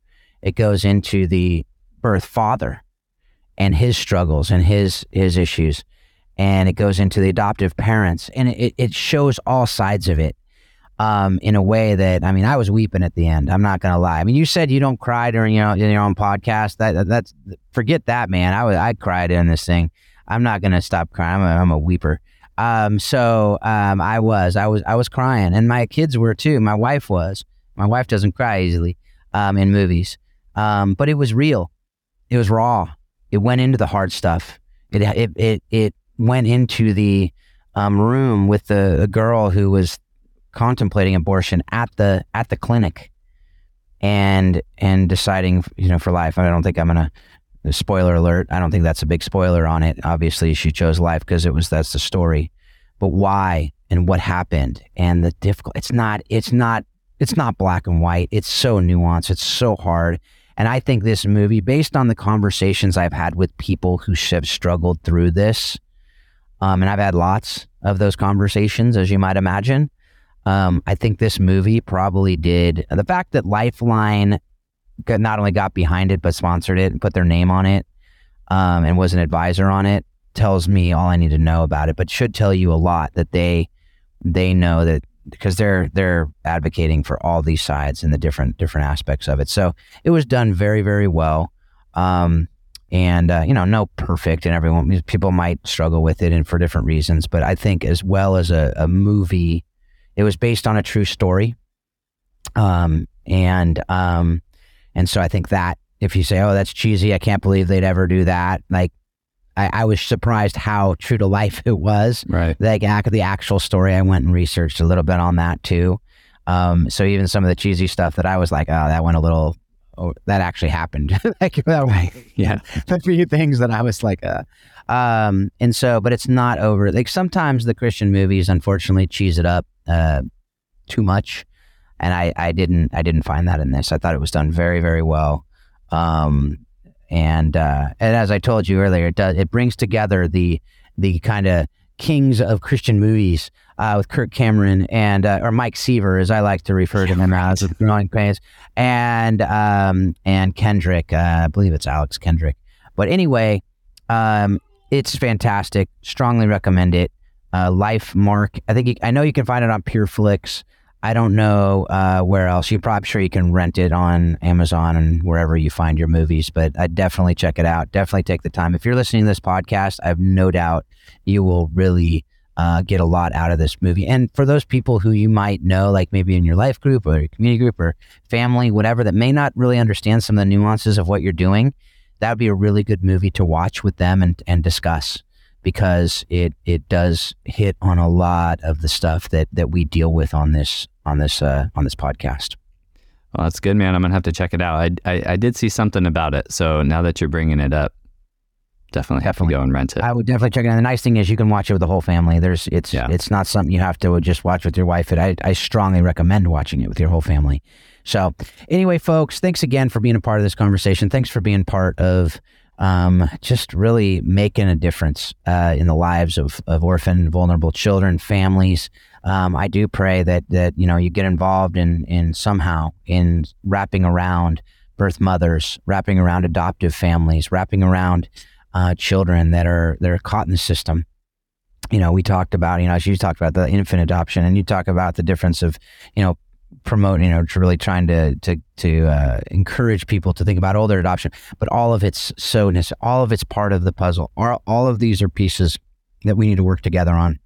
It goes into the birth father and his struggles and his his issues. And it goes into the adoptive parents and it, it shows all sides of it um, in a way that I mean, I was weeping at the end. I'm not gonna lie. I mean, you said you don't cry during you know in your own podcast. That, that that's forget that, man. I was I cried in this thing. I'm not gonna stop crying. I'm a, I'm a weeper. Um, so um, I was I was I was crying, and my kids were too. My wife was. My wife doesn't cry easily um, in movies, um, but it was real. It was raw. It went into the hard stuff. It it it it went into the um, room with the, the girl who was contemplating abortion at the at the clinic and and deciding you know for life i don't think i'm gonna spoiler alert i don't think that's a big spoiler on it. Obviously she chose life because it was that's the story. But why and what happened and the difficult it's not it's not it's not black and white. It's so nuanced. It's so hard. And i think this movie based on the conversations i've had with people who have struggled through this um, and i've had lots of those conversations as you might imagine um, I think this movie probably did the fact that Lifeline not only got behind it but sponsored it and put their name on it um, and was an advisor on it tells me all I need to know about it. But should tell you a lot that they they know that because they're they're advocating for all these sides and the different different aspects of it. So it was done very very well. Um, and uh, you know, no perfect, and everyone people might struggle with it and for different reasons. But I think as well as a, a movie it was based on a true story. Um, and, um, and so I think that if you say, oh, that's cheesy, I can't believe they'd ever do that. Like, I, I was surprised how true to life it was. Right. Like ac- the actual story, I went and researched a little bit on that too. Um, so even some of the cheesy stuff that I was like, oh, that went a little. Oh, that actually happened. like that, way. Yeah. a few things that I was like, uh, um, and so, but it's not over. Like sometimes the Christian movies, unfortunately, cheese it up uh, too much, and I, I didn't, I didn't find that in this. I thought it was done very, very well. Um, and uh, and as I told you earlier, it does, it brings together the the kind of kings of Christian movies uh, with Kirk Cameron and uh, or Mike Seaver, as I like to refer to him as, with Growing Pains, and um, and Kendrick. Uh, I believe it's Alex Kendrick. But anyway, um, it's fantastic. Strongly recommend it. Uh, LifeMark. I think you, I know you can find it on PureFlix. I don't know uh, where else. You're probably sure you can rent it on Amazon and wherever you find your movies. But I definitely check it out. Definitely take the time. If you're listening to this podcast, I have no doubt you will really uh, get a lot out of this movie. And for those people who you might know, like maybe in your life group or your community group or family, whatever, that may not really understand some of the nuances of what you're doing, that would be a really good movie to watch with them and, and discuss because it it does hit on a lot of the stuff that that we deal with on this on this uh, on this podcast. Well, that's good, man. I'm gonna have to check it out. I, I I did see something about it, so now that you're bringing it up, definitely have Definitely. to go and rent it. I would definitely check it out. The nice thing is you can watch it with the whole family. There's it's Yeah. it's not something you have to just watch with your wife. It I, I strongly recommend watching it with your whole family. So anyway, folks, thanks again for being a part of this conversation. Thanks for being part of um, just really making a difference uh, in the lives of, of orphan vulnerable children, families. Um, I do pray that that you know you get involved in in somehow in wrapping around birth mothers, wrapping around adoptive families, wrapping around uh, children that are that are caught in the system. You know, we talked about you know as you talked about the infant adoption, and you talk about the difference of you know promoting you know to really trying to to to uh, encourage people to think about older adoption, but all of it's so all of it's part of the puzzle. All, all of these are pieces that we need to work together on.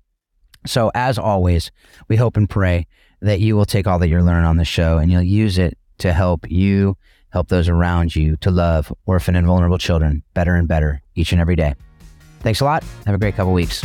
So as always, we hope and pray that you will take all that you're learning on the show and you'll use it to help you help those around you to love orphan and vulnerable children better and better each and every day. Thanks a lot. Have a great couple weeks.